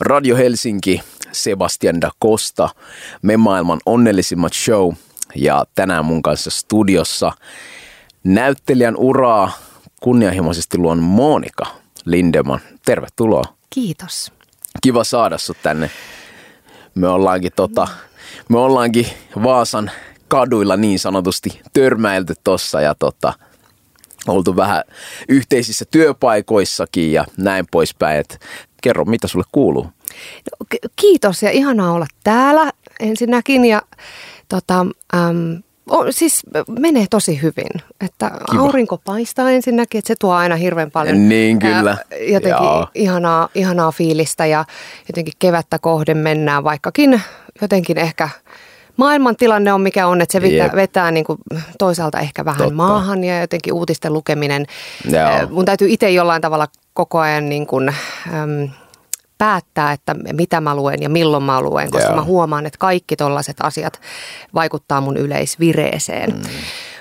Radio Helsinki, Sebastian da Costa, me maailman onnellisimmat show ja tänään mun kanssa studiossa näyttelijän uraa kunnianhimoisesti luon Monika Lindeman. Tervetuloa. Kiitos. Kiva saada sut tänne. Me ollaankin, tota, me ollaankin Vaasan kaduilla niin sanotusti törmäilty tossa ja tota, oltu vähän yhteisissä työpaikoissakin ja näin poispäin. Et kerro, mitä sulle kuuluu? No, kiitos ja ihanaa olla täällä ensinnäkin ja tota, äm, o, siis menee tosi hyvin. Että Kiva. aurinko paistaa ensinnäkin, että se tuo aina hirveän paljon niin, kyllä. Ää, jotenkin ihanaa, ihanaa fiilistä ja jotenkin kevättä kohden mennään, vaikkakin jotenkin ehkä maailman tilanne on mikä on, että se vetää, yep. vetää niin kuin toisaalta ehkä vähän Totta. maahan ja jotenkin uutisten lukeminen. Joo. Mun täytyy itse jollain tavalla koko ajan niin kuin, äm, päättää, että mitä mä luen ja milloin mä luen, koska yeah. mä huomaan, että kaikki tollaiset asiat vaikuttaa mun yleisvireeseen. Mm.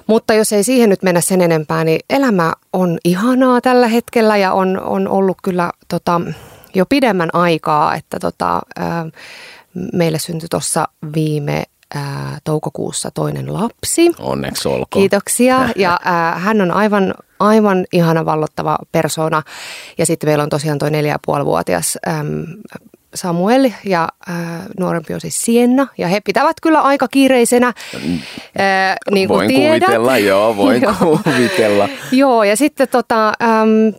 Mutta jos ei siihen nyt mennä sen enempää, niin elämä on ihanaa tällä hetkellä ja on, on ollut kyllä tota, jo pidemmän aikaa, että tota, ää, meille syntyi tuossa viime ää, toukokuussa toinen lapsi. Onneksi olkoon. Kiitoksia. Ja ää, hän on aivan, aivan ihana vallottava persona. Ja sitten meillä on tosiaan toi neljä ja vuotias äm, Samuel ja ää, nuorempi on siis Sienna. Ja he pitävät kyllä aika kiireisenä, ää, niin kuin Voin tiedät. kuvitella, joo, voin kuvitella. joo, ja sitten tota, äm,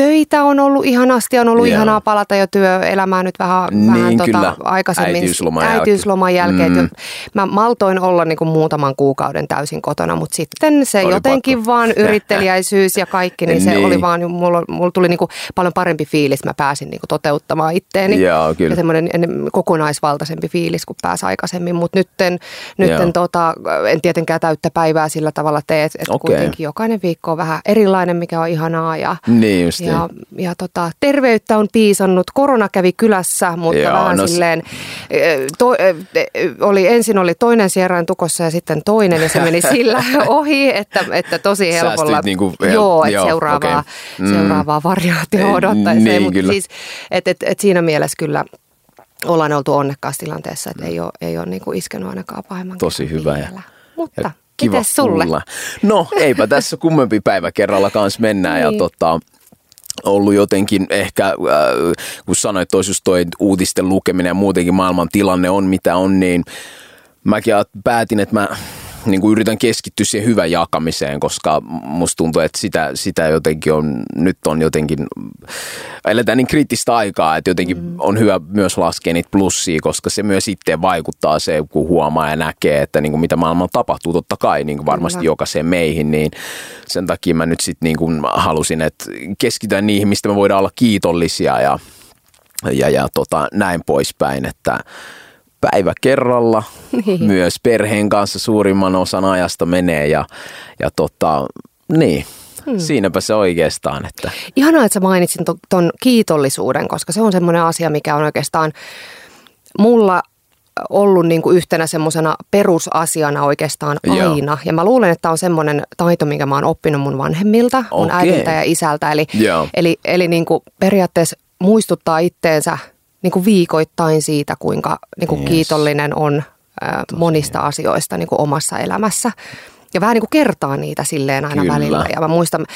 töitä on ollut ihanasti, on ollut yeah. ihanaa palata jo työelämään nyt vähän, niin, vähän tota, aikaisemmin. Äitiysloman, äitiysloman jälkeen. Mm. Mä maltoin olla niin kuin muutaman kuukauden täysin kotona, mutta sitten se oli jotenkin pakko. vaan yrittelijäisyys ja kaikki, niin, niin. se oli vaan, mulla, mulla tuli niin kuin paljon parempi fiilis, mä pääsin niin kuin toteuttamaan itteeni. Joo, kyllä. Ja semmoinen kokonaisvaltaisempi fiilis, kun pääsi aikaisemmin, mutta nytten, nytten tota, en tietenkään täyttä päivää sillä tavalla tee, että okay. kuitenkin jokainen viikko on vähän erilainen, mikä on ihanaa. Ja, niin just ja, ja tota, terveyttä on piisannut. Korona kävi kylässä, mutta Joo, vähän no, silleen, to, oli, ensin oli toinen sierain tukossa ja sitten toinen ja se meni sillä ohi, että, että tosi helpolla. Niin kuin, joo, että seuraavaa, okay. mm. seuraavaa variaatio odottaisi. Niin, mutta siis, et, et, et siinä mielessä kyllä ollaan oltu onnekkaassa tilanteessa, että ei ole, ei ole niin kuin iskenut ainakaan pahemman Tosi hyvä. Ja, mutta Kiva sulle? Kuulla. No eipä tässä kummempi päivä kerralla kanssa mennään niin. ja tota, ollut jotenkin ehkä, äh, kun sanoit, että just toi uutisten lukeminen ja muutenkin maailman tilanne on mitä on, niin mäkin päätin, että mä niin kuin yritän keskittyä siihen hyvän jakamiseen, koska musta tuntuu, että sitä, sitä jotenkin on, nyt on jotenkin, eletään niin kriittistä aikaa, että jotenkin mm. on hyvä myös laskea niitä plussia, koska se myös itse vaikuttaa se, kun huomaa ja näkee, että niin kuin mitä maailmalla tapahtuu, totta kai niin kuin varmasti Kyllä. jokaiseen meihin, niin sen takia mä nyt sitten niin kuin halusin, että keskitytään niihin, mistä me voidaan olla kiitollisia ja, ja, ja tota, näin poispäin, että päivä kerralla. Niin. Myös perheen kanssa suurimman osan ajasta menee ja, ja tota, niin, Hmm. Siinäpä se oikeastaan. Että. Ihanaa, että sä mainitsin tuon kiitollisuuden, koska se on semmoinen asia, mikä on oikeastaan mulla ollut niin kuin yhtenä semmoisena perusasiana oikeastaan aina. Joo. Ja mä luulen, että on semmoinen taito, minkä mä oon oppinut mun vanhemmilta, mun okay. äidiltä ja isältä. Eli, eli, eli niin kuin periaatteessa muistuttaa itteensä – niin kuin viikoittain siitä, kuinka niin kuin yes. kiitollinen on ää, monista asioista niin kuin omassa elämässä. Ja vähän niin kuin kertaa niitä silleen aina Kyllä. välillä. Ja mä muistan,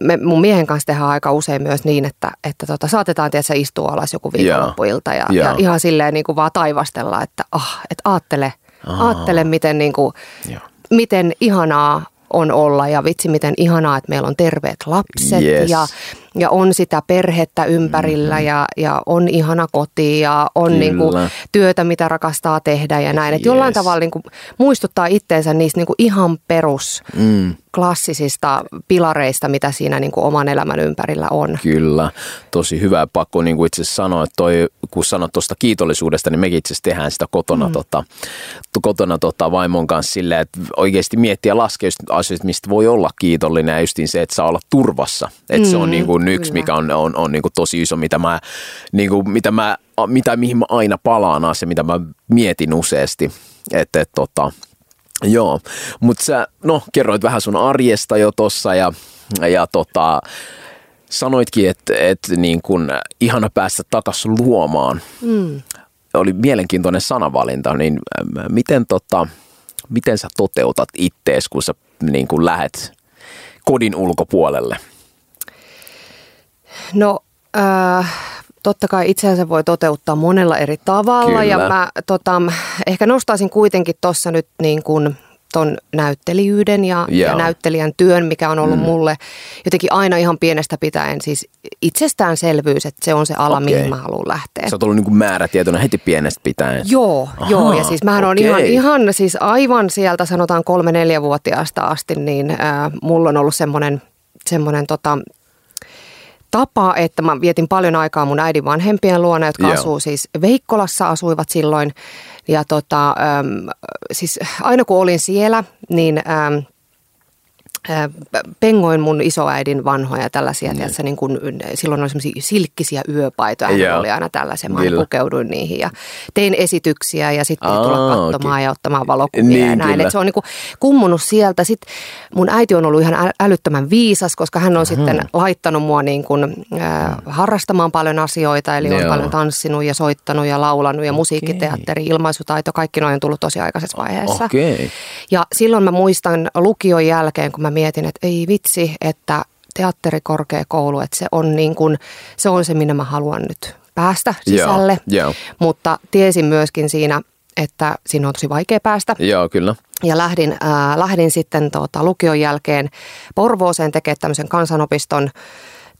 me mun miehen kanssa tehdään aika usein myös niin, että, että tota, saatetaan tietysti istua alas joku viikonloppuilta ja, ja, ja ihan silleen niin kuin vaan taivastella, että ah, että aattele, aattele miten, niin kuin, miten ihanaa on olla ja vitsi miten ihanaa, että meillä on terveet lapset yes. ja, ja on sitä perhettä ympärillä mm-hmm. ja, ja on ihana koti ja on niin kuin työtä, mitä rakastaa tehdä ja näin. Että yes. jollain tavalla niin kuin muistuttaa itteensä niistä niin kuin ihan perus mm klassisista pilareista, mitä siinä niin kuin oman elämän ympärillä on. Kyllä, tosi hyvä pakko niin kuin itse sanoa, että toi, kun sanot tuosta kiitollisuudesta, niin mekin itse tehdään sitä kotona, mm. tota, kotona tota, vaimon kanssa silleen, että oikeasti miettiä laskea asioita, mistä voi olla kiitollinen ja justiin se, että saa olla turvassa. Että mm, se on mm, niin kuin yksi, kyllä. mikä on, on, on niin kuin tosi iso, mitä mä, niin kuin, mitä mä, mitä, mihin mä aina palaan se, mitä mä mietin useasti. Että et, tota, Joo, mutta sä no, kerroit vähän sun arjesta jo tossa ja, ja tota, Sanoitkin, että, että niin kun, ihana päästä takaisin luomaan. Mm. Oli mielenkiintoinen sanavalinta, niin miten, tota, miten sä toteutat ittees, kun sä niin kun lähet kodin ulkopuolelle? No äh, totta kai itseänsä voi toteuttaa monella eri tavalla Kyllä. ja mä tota, ehkä nostaisin kuitenkin tuossa nyt niin kuin ton näyttelijyyden ja, ja näyttelijän työn, mikä on ollut mm. mulle jotenkin aina ihan pienestä pitäen siis itsestäänselvyys, että se on se ala, okay. mihin mä haluan lähteä. Sä oot ollut niin määrätietoinen heti pienestä pitäen. Joo, Aha, joo ja siis mähän okay. on ihan, ihan siis aivan sieltä sanotaan kolme-neljävuotiaasta asti, niin äh, mulla on ollut semmoinen semmoinen tota, tapa, että mä vietin paljon aikaa mun äidin vanhempien luona, jotka Joo. asuu siis Veikkolassa, asuivat silloin. Ja tota, äm, siis aina kun olin siellä, niin äm, pengoin mun isoäidin vanhoja tällaisia, mm. tiedätkö, niin kun, silloin oli semmoisia silkkisiä yöpaitoja, yeah. oli aina tällaisia, mä pukeuduin niihin ja tein esityksiä ja sitten Aa, tulla katsomaan okay. ja ottamaan valokuvia niin, ja näin. Et se on niin kummunut sieltä. Sitten mun äiti on ollut ihan älyttömän viisas, koska hän on hmm. sitten laittanut mua niin kuin, äh, harrastamaan paljon asioita, eli on paljon tanssinut ja soittanut ja laulanut ja musiikkiteatteri, ilmaisutaito, kaikki noin on tullut tosi aikaisessa vaiheessa. Okay. Ja silloin mä muistan lukion jälkeen, kun mä mietin, että ei vitsi, että teatterikorkeakoulu, että se on, niin kuin, se on se, minne mä haluan nyt päästä sisälle. Joo, joo. Mutta tiesin myöskin siinä, että siinä on tosi vaikea päästä. Joo, kyllä. Ja lähdin, äh, lähdin sitten tuota, lukion jälkeen Porvooseen tekemään tämmöisen kansanopiston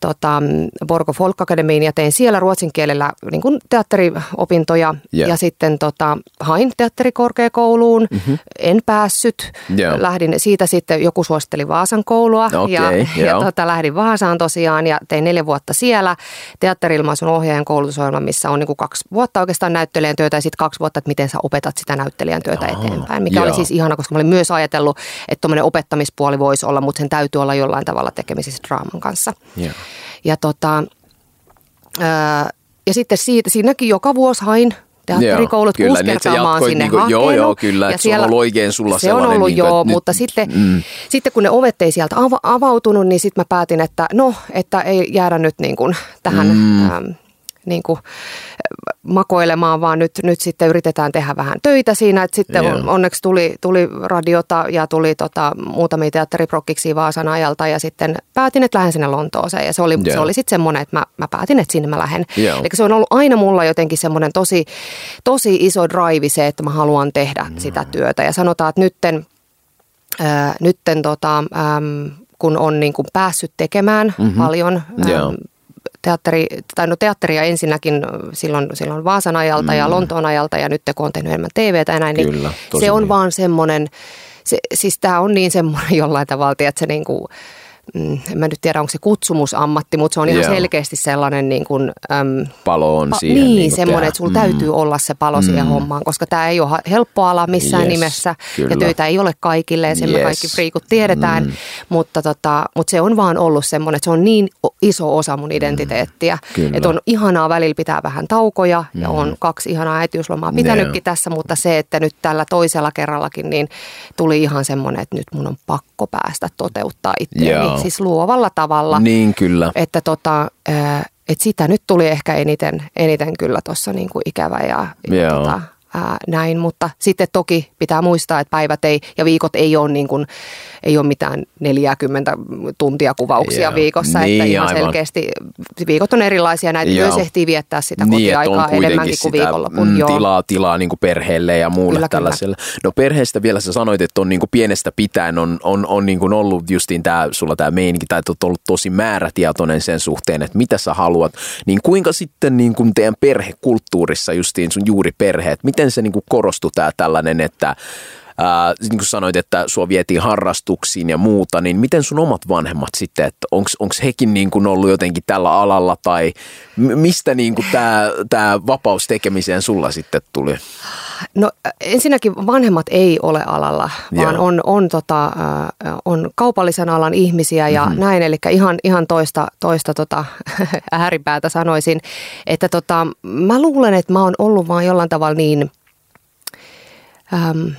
tota, Borgo Folk Academyin ja tein siellä ruotsin kielellä niin kuin teatteriopintoja yeah. ja sitten tota, hain teatterikorkeakouluun, mm-hmm. en päässyt, yeah. lähdin siitä sitten, joku suositteli Vaasan koulua okay, ja, ja tota, lähdin Vaasaan tosiaan ja tein neljä vuotta siellä teatterilmaisun ohjaajan koulutusohjelma, missä on niin kuin kaksi vuotta oikeastaan näyttelijän työtä ja sitten kaksi vuotta, että miten sä opetat sitä näyttelijän työtä oh, eteenpäin, mikä yeah. oli siis ihana, koska mä olin myös ajatellut, että tuommoinen opettamispuoli voisi olla, mutta sen täytyy olla jollain tavalla tekemisissä draaman kanssa. Yeah. Ja, tota, ää, ja sitten siitä, siinäkin joka vuosi hain teatterikoulut joo, kuusi niin, kertaa mä oon sinne niin kuin, Joo, joo, kyllä. Ja siellä, se on ollut oikein sulla Se on ollut, niin kuin, joo, nyt, mutta sitten, mm. sitten kun ne ovet ei sieltä avautunut, niin sitten mä päätin, että no, että ei jäädä nyt niin kuin tähän mm. ähm, niin kuin makoilemaan, vaan nyt, nyt sitten yritetään tehdä vähän töitä siinä. Että sitten yeah. onneksi tuli, tuli radiota ja tuli tota, muutamia teatteriprokkiksi Vaasan ajalta ja sitten päätin, että lähden sinne Lontooseen. Ja se oli, yeah. se oli sitten semmoinen, että mä, mä päätin, että sinne mä lähden. Yeah. Eli se on ollut aina mulla jotenkin semmoinen tosi, tosi iso drive se, että mä haluan tehdä mm. sitä työtä. Ja sanotaan, että nytten, äh, nytten tota, ähm, kun on niin kuin päässyt tekemään mm-hmm. paljon ähm, teatteri, tai no teatteria ensinnäkin silloin, silloin Vaasan ajalta mm. ja Lontoon ajalta ja nyt kun on tehnyt enemmän TVtä ja näin, niin Kyllä, se on niin. vaan semmoinen, se, siis tämä on niin semmoinen jollain tavalla, että se niin kuin, en mä nyt tiedä, onko se kutsumusammatti, mutta se on ihan yeah. selkeästi sellainen niin kuin, äm, palo on pa- siihen. Niin, niin semmoinen, että sulla mm. täytyy olla se palo mm. siihen hommaan, koska tämä ei ole helppo ala missään yes, nimessä kyllä. ja töitä ei ole kaikille ja sen yes. me kaikki friikut tiedetään, mm. mutta, tota, mutta se on vaan ollut semmoinen, että se on niin iso osa mun identiteettiä, mm. että on ihanaa välillä pitää vähän taukoja mm. ja on kaksi ihanaa äitiyslomaa pitänytkin yeah. tässä, mutta se, että nyt tällä toisella kerrallakin niin tuli ihan semmoinen, että nyt mun on pakko päästä toteuttaa itseäni. Yeah siis luovalla tavalla. Niin kyllä. Että tota, että sitä nyt tuli ehkä eniten, eniten kyllä tuossa niinku ikävä ja, ja tota, ää, näin, mutta sitten toki pitää muistaa, että päivät ei ja viikot ei ole, niin kuin, ei ole mitään 40 tuntia kuvauksia Joo. viikossa, niin, että ihan aivan. selkeästi viikot on erilaisia, näitä Joo. myös ehtii viettää sitä niin, kotiaikaa enemmänkin kuin viikonlopun. Mm, tilaa, tilaa niin kuin perheelle ja muulle kyllä, tällaiselle. Kyllä. No perheestä vielä sä sanoit, että on niin kuin pienestä pitäen on, on, on niin kuin ollut justiin tämä, sulla tämä meininki, tai että ollut tosi määrätietoinen sen suhteen, että mitä sä haluat, niin kuinka sitten niin kuin teidän perhekulttuurissa justiin sun juuri perheet, miten miten se niin korostui tämä tällainen, että ää, niin kuin sanoit, että sua vietiin harrastuksiin ja muuta, niin miten sun omat vanhemmat sitten, että onko hekin niin kuin ollut jotenkin tällä alalla tai mistä niin kuin tämä, tämä vapaus tekemiseen sulla sitten tuli? No ensinnäkin vanhemmat ei ole alalla, vaan on, on, tota, on kaupallisen alan ihmisiä ja mm-hmm. näin, eli ihan, ihan toista, toista tota, ääripäätä sanoisin, että tota, mä luulen, että mä oon ollut vaan jollain tavalla niin – äm,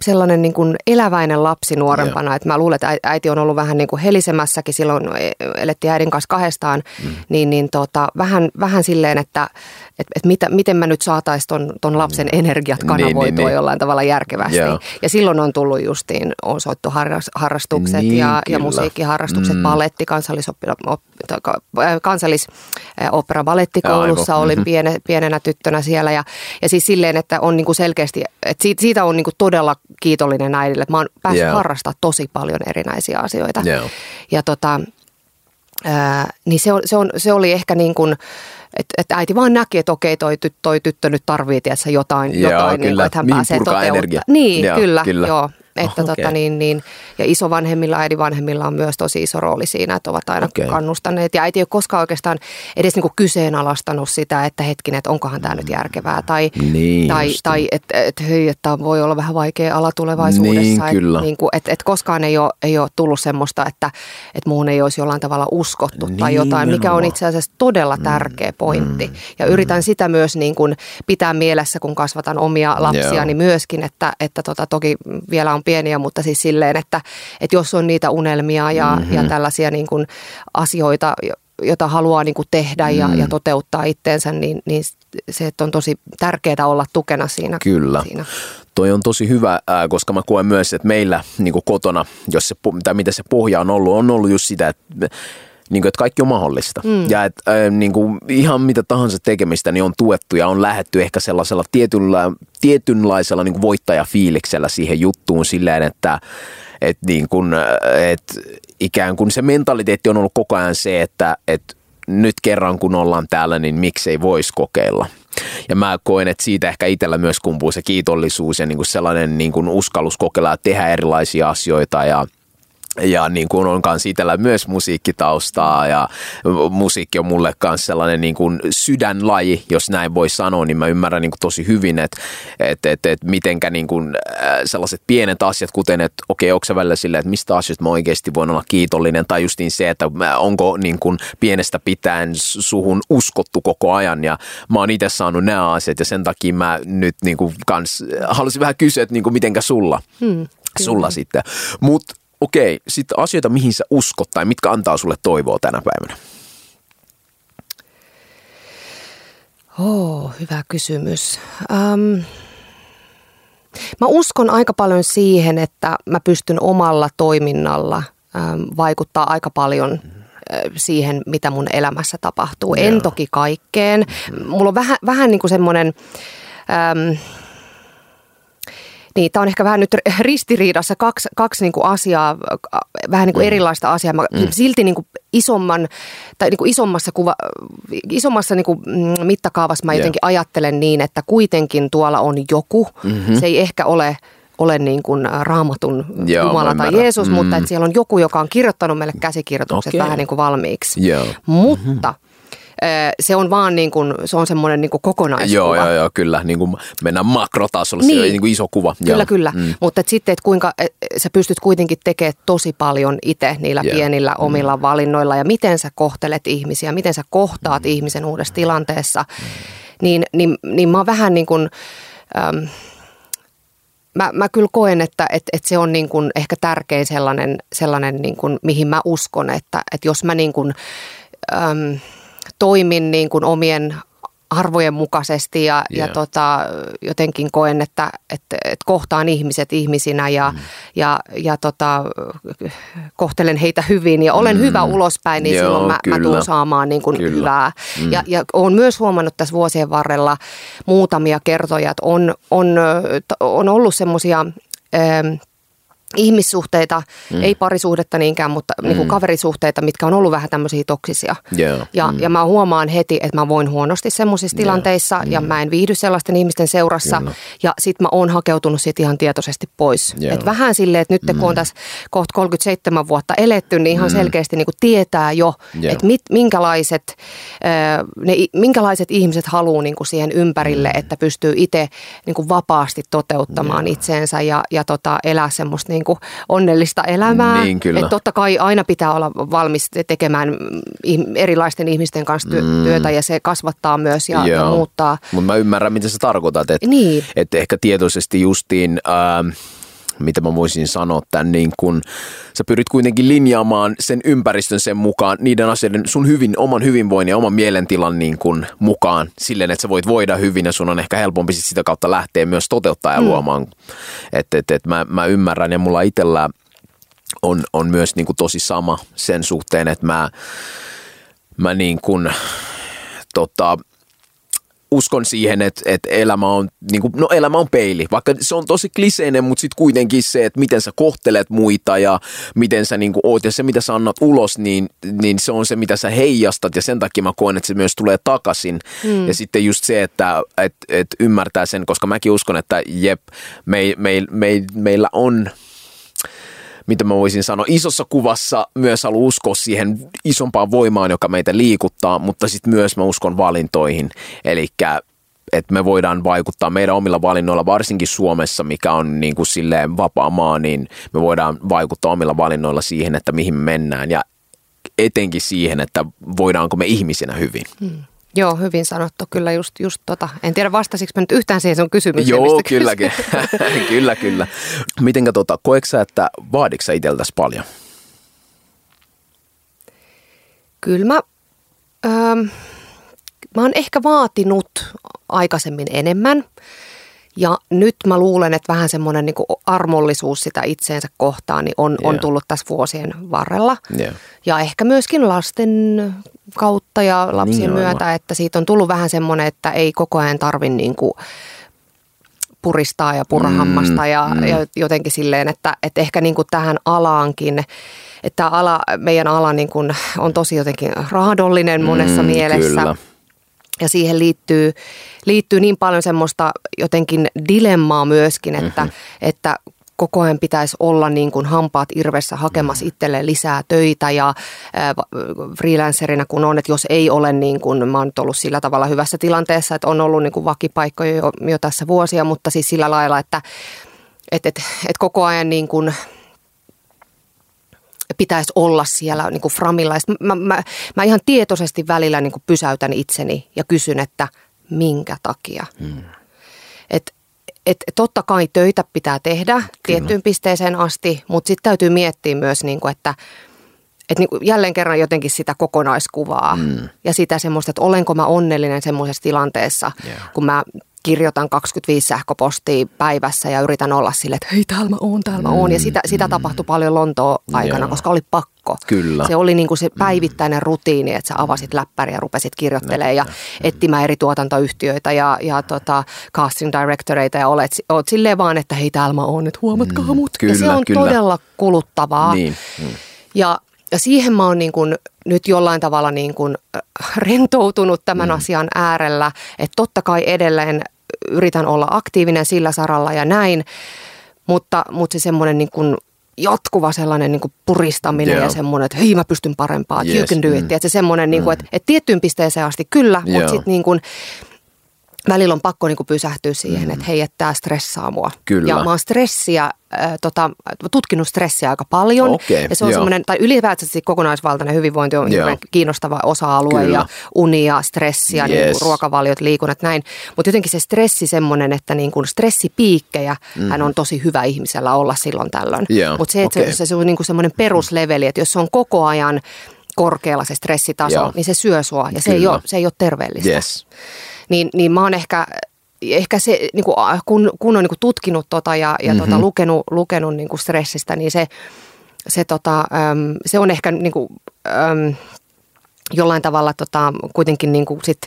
sellainen niin kuin eläväinen lapsi nuorempana. Että mä luulen, että äiti on ollut vähän niin kuin helisemässäkin silloin, e, elettiin äidin kanssa kahdestaan, mm. niin, niin tota, vähän, vähän silleen, että et, et mitä, miten mä nyt saataisiin ton, ton lapsen mm. energiat kanavoitua niin, niin, niin. jollain tavalla järkevästi. Joo. Ja silloin on tullut justiin on soittoharrastukset niin, ja, ja musiikkiharrastukset, mm. baletti, kansallisopera balettikoulussa olin mm-hmm. piene, pienenä tyttönä siellä. Ja, ja siis silleen, että on niinku selkeästi, että siitä, siitä on niinku todella kiitollinen äidille, että mä oon päässyt yeah. harrastamaan tosi paljon erinäisiä asioita. Yeah. Ja tota, ää, niin se, se, on, se oli ehkä niin kuin, että, että äiti vaan näki, että okei, toi, toi tyttö nyt tarvitsee tiedätkö, jotain, joo, jotain niin, että hän pääsee toteuttamaan. Niin, joo, kyllä, kyllä, joo. Että okay. tota, niin, niin, ja isovanhemmilla, äidinvanhemmilla on myös tosi iso rooli siinä, että ovat aina okay. kannustaneet. Ja äiti ei ole koskaan oikeastaan edes niin kuin kyseenalaistanut sitä, että hetkinen, että onkohan tämä nyt järkevää. Tai, niin, tai, tai että et, hei, että voi olla vähän vaikea ala tulevaisuudessa. Niin, et, kyllä. Niin kuin, et, et koskaan ei ole, ei ole tullut semmoista, että et muun ei olisi jollain tavalla uskottu niin, tai jotain, mikä on itse asiassa todella mm, tärkeä pointti. Mm, ja yritän mm. sitä myös niin kuin pitää mielessä, kun kasvatan omia lapsia, niin myöskin, että, että tota, toki vielä on pieniä, mutta siis silleen, että, että jos on niitä unelmia ja, mm-hmm. ja tällaisia niin kuin asioita, jota haluaa niin kuin tehdä ja, mm. ja toteuttaa itteensä, niin, niin se että on tosi tärkeää olla tukena siinä. Kyllä. Siinä. Toi on tosi hyvä, koska mä koen myös, että meillä niin kuin kotona, jos se, tai mitä se pohja on ollut, on ollut just sitä, että niin kuin, että kaikki on mahdollista. Mm. Ja että äh, niin kuin, ihan mitä tahansa tekemistä niin on tuettu ja on lähetty ehkä sellaisella tietynla, tietynlaisella niin kuin voittajafiiliksellä siihen juttuun silleen, että et niin kuin, et ikään kuin se mentaliteetti on ollut koko ajan se, että et nyt kerran kun ollaan täällä, niin miksei voisi kokeilla. Ja mä koen, että siitä ehkä itsellä myös kumpuu se kiitollisuus ja niin kuin sellainen niin kuin uskallus kokeilla ja tehdä erilaisia asioita ja – ja niin kuin on kanssa itsellä myös musiikkitaustaa ja musiikki on mulle myös sellainen niin kuin sydänlaji, jos näin voi sanoa, niin mä ymmärrän niin kuin tosi hyvin, että et, et, et mitenkä niin kuin äh, sellaiset pienet asiat, kuten että okei, onko se välillä silleen, että mistä asioista mä oikeasti voin olla kiitollinen, tai just niin se, että onko niin kuin pienestä pitäen suhun uskottu koko ajan, ja mä oon itse saanut nämä asiat, ja sen takia mä nyt niin kuin kans halusin vähän kysyä, että niin kuin mitenkä sulla, hmm, sulla sitten. Mutta okei, sitten asioita, mihin sä uskot tai mitkä antaa sulle toivoa tänä päivänä? Oh, hyvä kysymys. Um, mä uskon aika paljon siihen, että mä pystyn omalla toiminnalla um, vaikuttaa aika paljon uh, siihen, mitä mun elämässä tapahtuu. Joo. En toki kaikkeen. Mulla on vähän, vähän niin kuin semmoinen... Um, niin, tämä on ehkä vähän nyt ristiriidassa kaksi, kaksi niin kuin asiaa, vähän niin kuin mm. erilaista asiaa. Mä mm. silti niin kuin isomman, tai niin kuin isommassa, kuva, isommassa niin kuin mm, mittakaavassa mä jotenkin yeah. ajattelen niin, että kuitenkin tuolla on joku. Mm-hmm. Se ei ehkä ole ole niin kuin raamatun Joo, Jumala tai Jeesus, mm. mutta että siellä on joku, joka on kirjoittanut meille käsikirjoitukset okay. vähän niin kuin valmiiksi. Joo. Mutta mm-hmm se on vaan niin kuin, se on semmoinen niin kuin kokonaiskuva. Joo, joo, joo, kyllä. Niin kuin mennään makrotasolla, niin. se on niin kuin iso kuva. Kyllä, joo. kyllä. Mm. Mutta et sitten, että kuinka et, sä pystyt kuitenkin tekemään tosi paljon itse niillä yeah. pienillä mm. omilla valinnoilla ja miten sä kohtelet ihmisiä, miten sä kohtaat mm. ihmisen uudessa tilanteessa. Mm. Niin, niin, niin mä oon vähän niin kuin... Äm, mä, mä kyllä koen, että et, et se on niin kuin ehkä tärkein sellainen, sellainen niin kuin, mihin mä uskon, että, että jos mä niin kuin, äm, toimin niin kuin omien arvojen mukaisesti ja, yeah. ja tota, jotenkin koen, että, että, että kohtaan ihmiset ihmisinä ja, mm. ja, ja tota, kohtelen heitä hyvin ja olen mm. hyvä ulospäin, niin Joo, silloin mä, mä tuun saamaan niin kuin hyvää. Mm. Ja, ja olen myös huomannut tässä vuosien varrella muutamia kertoja, että on, on, on ollut semmoisia ihmissuhteita, mm. ei parisuhdetta niinkään, mutta mm. niin kuin kaverisuhteita, mitkä on ollut vähän tämmöisiä toksisia. Yeah. Ja, mm. ja mä huomaan heti, että mä voin huonosti semmoisissa yeah. tilanteissa mm. ja mä en viihdy sellaisten ihmisten seurassa. Kyllä. Ja sit mä oon hakeutunut siitä ihan tietoisesti pois. Yeah. Et vähän silleen, että nyt mm. kun on tässä kohta 37 vuotta eletty, niin ihan mm. selkeästi niin kuin tietää jo, yeah. että mit, minkälaiset, ne, minkälaiset ihmiset haluaa niin kuin siihen ympärille, mm. että pystyy itse niin kuin vapaasti toteuttamaan yeah. itseensä ja, ja tota, elää semmoista niin kuin onnellista elämää. Niin, kyllä. Että totta kai aina pitää olla valmis tekemään erilaisten ihmisten kanssa mm. työtä ja se kasvattaa myös ja, ja muuttaa. Mutta mä ymmärrän, mitä sä tarkoitat. Että niin. et ehkä tietoisesti justiin... Äh, mitä mä voisin sanoa tämän, niin kun sä pyrit kuitenkin linjaamaan sen ympäristön sen mukaan, niiden asioiden, sun hyvin, oman hyvinvoinnin ja oman mielentilan niin kun mukaan silleen, että sä voit voida hyvin ja sun on ehkä helpompi sit sitä kautta lähteä myös toteuttaa ja mm. luomaan. Että et, et mä, mä ymmärrän ja mulla itsellä on, on myös niin kuin tosi sama sen suhteen, että mä, mä niin kuin, tota, uskon siihen, että, että elämä, on, niin kuin, no elämä on peili. Vaikka se on tosi kliseinen, mutta sitten kuitenkin se, että miten sä kohtelet muita ja miten sä niin kuin oot ja se, mitä sä annat ulos, niin, niin se on se, mitä sä heijastat ja sen takia mä koen, että se myös tulee takaisin. Mm. Ja sitten just se, että et, et ymmärtää sen, koska mäkin uskon, että jep, me, me, me, meillä on mitä mä voisin sanoa, isossa kuvassa myös haluan uskoa siihen isompaan voimaan, joka meitä liikuttaa, mutta sitten myös mä uskon valintoihin. Eli että me voidaan vaikuttaa meidän omilla valinnoilla, varsinkin Suomessa, mikä on niin kuin silleen vapaa maa, niin me voidaan vaikuttaa omilla valinnoilla siihen, että mihin me mennään ja etenkin siihen, että voidaanko me ihmisinä hyvin. Hmm. Joo, hyvin sanottu. Kyllä just, just tota. En tiedä vastasiko mä nyt yhtään siihen sun kysymykseen. Joo, kylläkin. kyllä, kyllä. Mitenkä tota, koeksä, että vaaditko itseltäsi paljon? Kyllä mä, ähm, mä oon ehkä vaatinut aikaisemmin enemmän. Ja nyt mä luulen, että vähän semmoinen niin armollisuus sitä itseensä kohtaan niin on, yeah. on tullut tässä vuosien varrella. Yeah. Ja ehkä myöskin lasten kautta ja lapsien niin myötä, aivan. että siitä on tullut vähän semmoinen, että ei koko ajan tarvi niin kuin puristaa ja purrahammasta mm, ja, mm. ja jotenkin silleen, että, että ehkä niin kuin tähän alaankin, että ala, meidän ala niin kuin on tosi jotenkin raadollinen monessa mm, mielessä. Kyllä. Ja siihen liittyy, liittyy niin paljon semmoista jotenkin dilemmaa myöskin, että, mm-hmm. että koko ajan pitäisi olla niin kuin hampaat irvessä hakemassa mm. itselleen lisää töitä ja äh, freelancerina kun on, että jos ei ole niin kuin, mä oon ollut sillä tavalla hyvässä tilanteessa, että on ollut niin kuin vakipaikkoja jo, jo tässä vuosia, mutta siis sillä lailla, että et, et, et koko ajan niin kuin pitäisi olla siellä niin kuin framilla. Mä, mä, mä ihan tietoisesti välillä niin kuin pysäytän itseni ja kysyn, että minkä takia. Hmm. Et että totta kai töitä pitää tehdä Kyllä. tiettyyn pisteeseen asti, mutta sitten täytyy miettiä myös, niin kuin, että että niin jälleen kerran jotenkin sitä kokonaiskuvaa mm. ja sitä semmoista, että olenko mä onnellinen semmoisessa tilanteessa, yeah. kun mä kirjoitan 25 sähköpostia päivässä ja yritän olla sille, että hei täällä mä oon, täällä mä oon. Ja sitä, sitä mm. tapahtui paljon Lontoa aikana, Joo. koska oli pakko. Kyllä. Se oli niin kuin se mm. päivittäinen rutiini, että sä avasit läppäriä ja rupesit kirjoittelemaan ja etsimään eri tuotantoyhtiöitä ja, ja tota, casting directoreita ja olet, olet silleen vaan, että hei täällä mä oon, että huomatkaa mm. mut. Kyllä, ja se on kyllä. todella kuluttavaa. Niin. Ja ja siihen mä oon niin kuin nyt jollain tavalla niin kuin rentoutunut tämän mm. asian äärellä, että totta kai edelleen yritän olla aktiivinen sillä saralla ja näin, mutta, mutta se semmoinen niin kuin jatkuva sellainen niin kuin puristaminen yeah. ja semmoinen, että hei mä pystyn parempaa, yes. you can do it. Mm. Että se semmoinen, niin kuin, mm. että, että tiettyyn pisteeseen asti kyllä, yeah. mutta sitten niin kuin, välillä on pakko niin kuin pysähtyä siihen, mm. että hei, että tämä stressaa mua. Kyllä. Ja mä oon stressiä, äh, tota, tutkinut stressiä aika paljon. Okay, ja se on semmoinen, tai ylipäätään kokonaisvaltainen hyvinvointi on joo. kiinnostava osa-alue Kyllä. ja uni ja stressi ja yes. niin kuin ruokavaliot, liikunnat, näin. Mutta jotenkin se stressi semmoinen, että niin kuin stressipiikkejä mm. hän on tosi hyvä ihmisellä olla silloin tällöin. Yeah. Mutta se, että okay. se, se on niin kuin semmoinen perusleveli, että jos se on koko ajan korkealla se stressitaso, Joo. niin se syö sua ja se ei, ole, se ei ole terveellistä. Yes niin, niin mä oon ehkä ehkä se, niin kuin, kun, kun on niin kuin tutkinut tota ja, ja mm-hmm. tota, lukenut, lukenut niin kuin stressistä, niin se, se, tota, äm, se on ehkä niin kuin, äm, jollain tavalla tota, kuitenkin niin kuin sit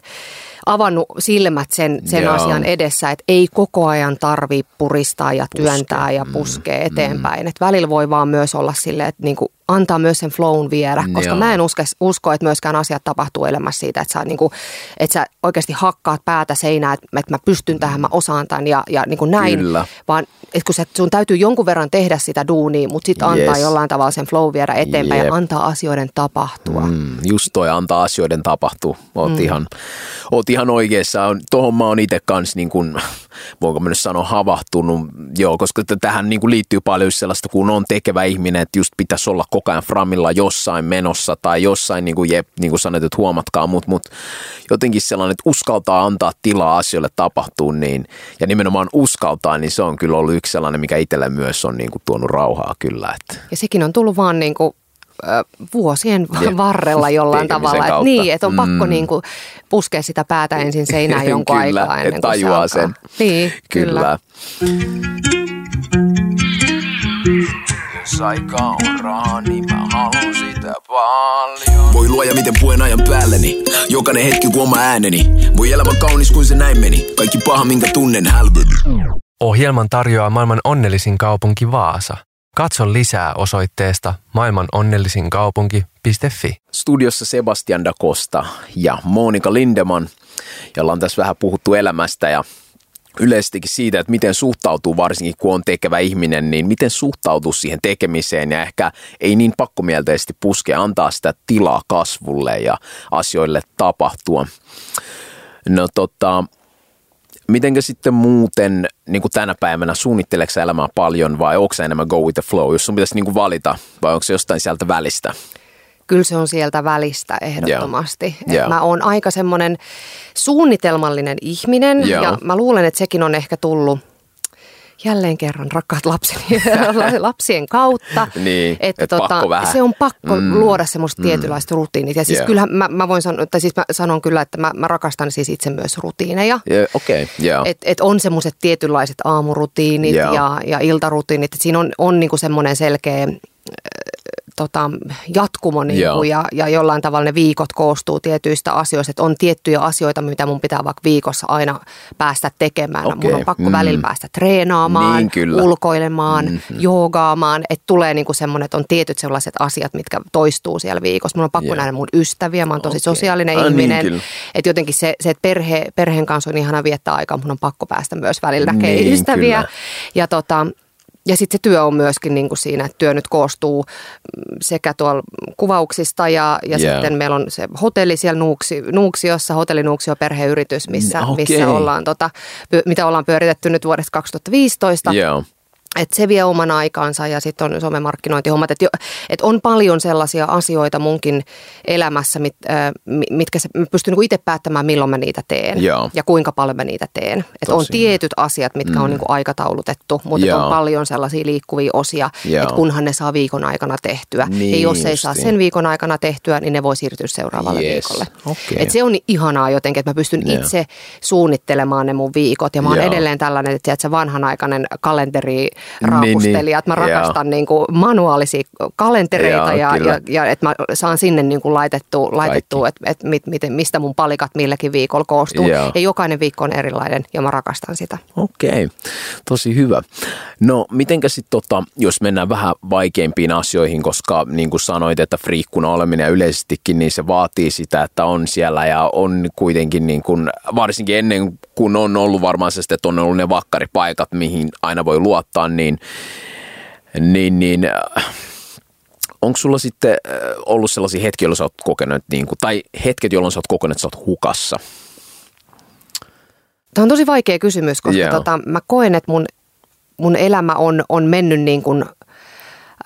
avannut silmät sen, sen asian edessä, että ei koko ajan tarvi puristaa ja työntää Puske. ja puskea mm. eteenpäin. Mm. Että välillä voi vaan myös olla silleen, että niin kuin antaa myös sen flown viedä, koska Joo. mä en usko, usko, että myöskään asiat tapahtuu elämässä siitä, että sä, niin kuin, että sä oikeasti hakkaat päätä seinään, että, että mä pystyn tähän, mä osaan tämän ja, ja niin kuin näin, Kyllä. vaan että kun sä, sun täytyy jonkun verran tehdä sitä duunia, mutta sitten antaa Yes. jollain tavalla sen flow viedä eteenpäin Jep. ja antaa asioiden tapahtua. Mm, just toi antaa asioiden tapahtua. Oot, mm. ihan, oot ihan oikeassa. On- Tohon mä oon itse kanssa, niin kun, voinko mä nyt sanoa, havahtunut. Joo, koska tähän niin liittyy paljon sellaista, kun on tekevä ihminen, että just pitäisi olla koko ajan framilla jossain menossa tai jossain, niin kuin, jep, niin kuin sanoit, että huomatkaa, mutta mut, jotenkin sellainen, että uskaltaa antaa tilaa asioille tapahtuu, niin, ja nimenomaan uskaltaa, niin se on kyllä ollut yksi sellainen, mikä itselle myös on niin kuin, tuonut rauhaa kyllä. Että. Ja sekin on tullut vaan niin kuin, vuosien Jep. varrella jollain tavalla. Et kautta. niin, että on pakko Mm. niin kuin puskea sitä päätä ensin seinään jonkun Kyllä, aikaa ennen kuin se tajuaa alkaa. sen. Niin, kyllä. kyllä. Jos aika on rahaa, niin mä haluan sitä paljon. Voi luoja miten puen ajan päälleni Jokainen hetki kuin oma ääneni Voi elämä kaunis kuin se näin meni Kaikki paha minkä tunnen hälveni Ohjelman tarjoaa maailman onnellisin kaupunki Vaasa. Katso lisää osoitteesta maailmanonnellisinkaupunki.fi. Studiossa Sebastian da Costa ja Monika Lindeman, jolla on tässä vähän puhuttu elämästä ja yleisestikin siitä, että miten suhtautuu, varsinkin kun on tekevä ihminen, niin miten suhtautuu siihen tekemiseen ja ehkä ei niin pakkomielteisesti puskea antaa sitä tilaa kasvulle ja asioille tapahtua. No tota, mitenkä sitten muuten niin kuin tänä päivänä, suunnitteleeko elämää paljon vai onko sä enemmän go with the flow, jos sun pitäisi niin kuin valita vai onko se jostain sieltä välistä? Kyllä se on sieltä välistä ehdottomasti. Et Joo. Mä oon aika semmoinen suunnitelmallinen ihminen Joo. ja mä luulen, että sekin on ehkä tullut jälleen kerran rakkaat lapseni, lapsien kautta. Niin, että et pakko vähän. Se on pakko Mm. luoda semmoista mm. tietynlaista rutiinit. Ja siis Joo. kyllähän mä, mä voin sanoa, tai siis mä sanon kyllä, että mä, mä rakastan siis itse myös rutiineja. Yeah, Okei, okay, joo. Et, et on semmoiset tietynlaiset aamurutiinit Joo. ja, ja iltarutiinit. Et siinä on, on niinku semmoinen selkeä tota, jatkumo niinku, Joo. ja, ja jollain tavalla ne viikot koostuu tietyistä asioista. Että on tiettyjä asioita, mitä mun pitää vaikka viikossa aina päästä tekemään. Okei, Mun on pakko mm. välillä päästä treenaamaan, Niin, kyllä. ulkoilemaan, Mhm. mm-hmm. joogaamaan. Että tulee niinku semmoinen, että on tietyt sellaiset asiat, mitkä toistuu siellä viikossa. Mun on pakko Joo. nähdä mun ystäviä. Mä oon tosi Okei. sosiaalinen Ah, niin, ihminen. kyllä. Että jotenkin se, se että perhe, perheen kanssa on ihana viettää aikaa, mun on pakko päästä myös välillä näkee Niin, ystäviä. kyllä. Ja, tota, ja sitten se työ on myöskin niin kuin siinä, että työ nyt koostuu mm, sekä tuolla kuvauksista ja, ja Joo. sitten meillä on se hotelli siellä Nuuksi, Nuuksiossa, hotellinuuksio perheyritys, missä, Okei. missä ollaan, tota, mitä ollaan pyöritetty nyt vuodesta 2015. Joo. Et se vie oman aikaansa ja sitten on somemarkkinointihommat. Että et on paljon sellaisia asioita munkin elämässä, mit, äh, mi- mitkä se, mä pystyn niinku itse päättämään, milloin mä niitä teen Joo. ja kuinka paljon mä niitä teen. Et on tietyt asiat, mitkä mm. on niinku aikataulutettu, mutta Joo. on paljon sellaisia liikkuvia osia, että kunhan ne saa viikon aikana tehtyä. Niin ja jos ei saa sen viikon aikana tehtyä, niin ne voi siirtyä seuraavalle Yes. viikolle. Okei. Et se on ihanaa jotenkin, että mä pystyn Joo. itse suunnittelemaan ne mun viikot. Ja mä oon Joo. edelleen tällainen, että se vanhanaikainen kalenteri raapustelija, että mä niin, rakastan niin kuin manuaalisia kalentereita ja, kyllä. ja, ja että mä saan sinne niin kuin laitettua, laitettua että et, mit, mistä mun palikat milläkin viikolla koostuu. Joo. Ja jokainen viikko on erilainen ja mä rakastan sitä. Okei, tosi hyvä. No mitenkä sitten, tota, jos mennään vähän vaikeimpiin asioihin, koska niin kuin sanoit, että friikkuna oleminen ja yleisestikin, niin se vaatii sitä, että on siellä ja on kuitenkin niin kuin, varsinkin ennen kuin on ollut varmaan se, että on ollut ne vakkaripaikat, mihin aina voi luottaa, niin, niin, niin äh, onko sulla sitten äh, ollut sellaisia hetkiä, jolloin sä oot kokenut, niin kuin, tai hetket, jolloin sä oot kokenut, että sä oot hukassa? Tämä on tosi vaikea kysymys, koska Joo. tota, mä koen, että mun, mun elämä on, on mennyt niin kuin,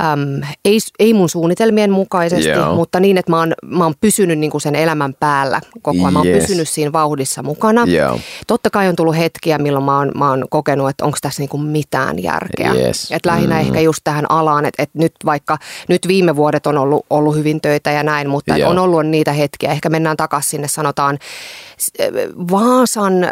äm, ei, ei mun suunnitelmien mukaisesti, Joo. mutta niin, että mä oon, mä oon pysynyt niin kuin sen elämän päällä koko ajan. Mä oon Yes. pysynyt siinä vauhdissa mukana. Joo. Totta kai on tullut hetkiä, milloin mä oon, mä oon kokenut, että onko tässä niin kuin mitään järkeä. Yes. Et lähinnä Mm. ehkä just tähän alaan, että, että nyt vaikka nyt viime vuodet on ollut, ollut hyvin töitä ja näin, mutta Joo. on ollut niitä hetkiä. Ehkä mennään takaisin sinne sanotaan s- Vaasan, äm,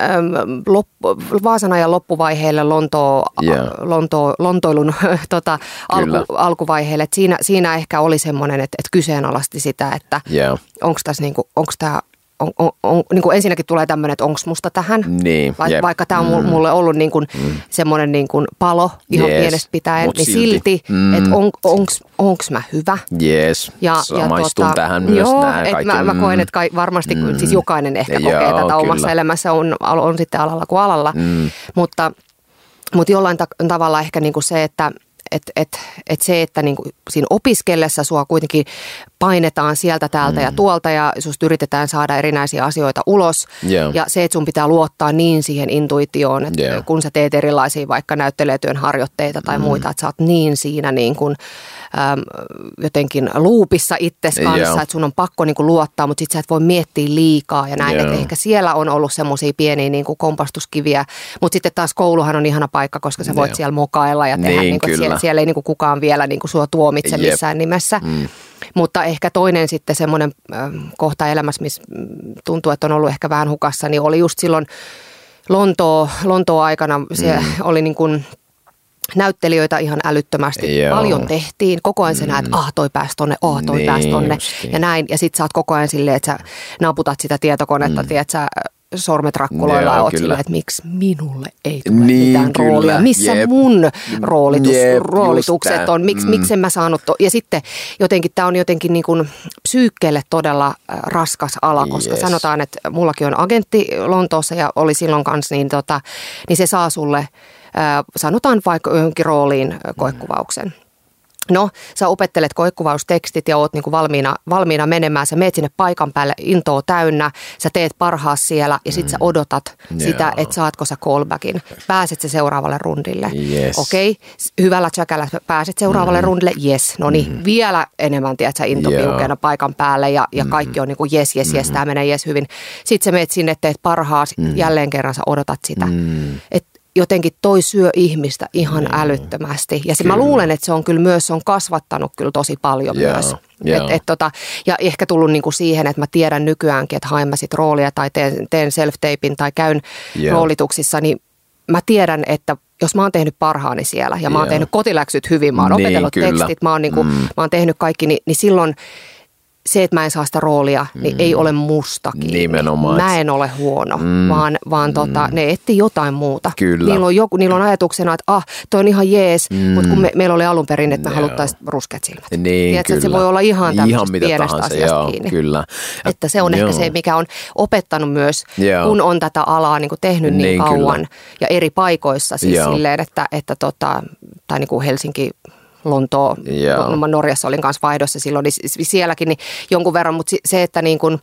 loppu, Vaasan ajan loppuvaiheelle Lontoa, Joo. Lonto, lontoilun tota, alku, alkuvaiheelle. Et siinä, siinä ehkä oli semmoinen, että, että kyseenalaisti sitä, että Joo. onko tässä niinku, onko tämä on, on, on, niin kuin ensinnäkin tulee tämmöinen, että onko musta tähän. Niin, Va, jep. vaikka tämä on mm. mulle ollut niin kuin mm. semmoinen niin kuin palo ihan Jees, pienestä pitäen, mut niin silti. Mm. että on, onks, onks mä hyvä. Jees, samaistun tota, tähän myös joo, näin. kaikki. mä, mä koen, että kai, varmasti Mm. siis jokainen ehkä Joo, kokee tätä omassa kyllä. elämässä, on, on sitten alalla kuin alalla. Mm. Mutta, mutta jollain ta- tavalla ehkä niin kuin se, että et, et, et se, että niin kuin siinä opiskellessa sua kuitenkin painetaan sieltä täältä mm. ja tuolta ja susta yritetään saada erinäisiä asioita ulos. Joo. Ja se, että sun pitää luottaa niin siihen intuitioon, että Joo. kun sä teet erilaisia vaikka näyttelijätyön harjoitteita tai mm. muita, että sä oot niin siinä niin kuin, äm, jotenkin luupissa itses kanssa, Joo. että sun on pakko niin kuin luottaa, mutta sit sä et voi miettiä liikaa ja näin. Joo. Että ehkä siellä on ollut semmoisia pieniä niin kuin kompastuskiviä, mutta sitten taas kouluhan on ihana paikka, koska sä voit Joo. siellä mokailla ja tehdä, Niin, niin, kuin, siellä, siellä ei niin kuin kukaan vielä niin kuin sua tuomitse Jep. missään nimessä. Mm. Mutta ehkä toinen sitten semmoinen kohta elämässä, missä mm, tuntuu, että on ollut ehkä vähän hukassa, niin oli just silloin Lontoo, Lontoon aikana se mm. oli niin kuin näyttelijöitä ihan älyttömästi. Joo. Paljon tehtiin. Koko ajan sä näet, ah toi pääsi tonne, ah toi Niin, pääsi tonne. justiin. Ja näin. Ja sit sä oot koko ajan silleen, että sä naputat sitä tietokonetta, mm. tiedät sä, sormet rakkuloilla Joo, ja oot silleen, että miksi minulle ei tule Niin, mitään kyllä. roolia. Missä Jep. mun roolitus, Jep, roolitukset on, miksi, Mm. miksi en mä saanut to- Ja sitten jotenkin tämä on jotenkin niin kuin psyykkeelle todella äh, raskas ala, koska Yes. sanotaan, että mullakin on agentti Lontoossa ja oli silloin kanssa, niin, tota, niin se saa sulle, äh, sanotaan vaikka johonkin rooliin äh, koekuvauksen. No, sä opettelet koekuvaustekstit ja oot niinku valmiina, valmiina menemään. Sä meet sinne paikan päälle intoa täynnä, sä teet parhaas siellä ja sit sä odotat sitä, Joo. että saatko sä callbackin. Pääset sä seuraavalle rundille. Yes. Okei, S- hyvällä tsäkällä pääset seuraavalle mm. rundille, yes. No niin, mm. vielä enemmän, tiedät sä, into piukeena paikan päälle ja, ja kaikki on niinku yes, yes, yes, tämä menee yes hyvin. Sitten sä meet sinne, teet parhaas, jälleen kerran sä odotat sitä. Mm. Et jotenkin toi syö ihmistä ihan älyttömästi. Ja se, mä luulen, että se on kyllä myös se on kasvattanut kyllä tosi paljon Joo, myös. joo. Et, et tota, ja ehkä tullut niinku siihen, että mä tiedän nykyäänkin, että haen mä sit roolia tai teen, teen self-tapin tai käyn Joo. roolituksissa, niin mä tiedän, että jos mä oon tehnyt parhaani siellä ja mä oon Joo. tehnyt kotiläksyt hyvin, mä oon Niin, opetellut kyllä. tekstit, mä oon, niinku, Mm. mä oon tehnyt kaikki, niin, niin silloin se, että mä en saa sitä roolia, niin ei ole musta kiinni. Nimenomaan, Mä en ole huono, Mm. vaan, vaan tota, ne etsii jotain muuta. Kyllä. Niillä on, joku, niillä on ajatuksena, että ah, toi on ihan jees, mm. mutta kun me, meillä oli alun perin, että me Joo. haluttaisiin ruskeat silmät. Niin, Tiedätkö, että se kyllä. voi olla ihan Ihan mitä pienestä tahansa, asiasta joo, kiinni. kyllä. Ja- Että se on joo. ehkä se, mikä on opettanut myös, Joo. kun on tätä alaa niin kuin tehnyt niin, Niin, kyllä. kauan ja eri paikoissa siis Joo. silleen, että, että tota, tai niin kuin Helsinki, Lontoo, Joo. no, mä Norjassa olin kanssa vaihdossa silloin, niin sielläkin niin jonkun verran, mutta se, että niin kuin,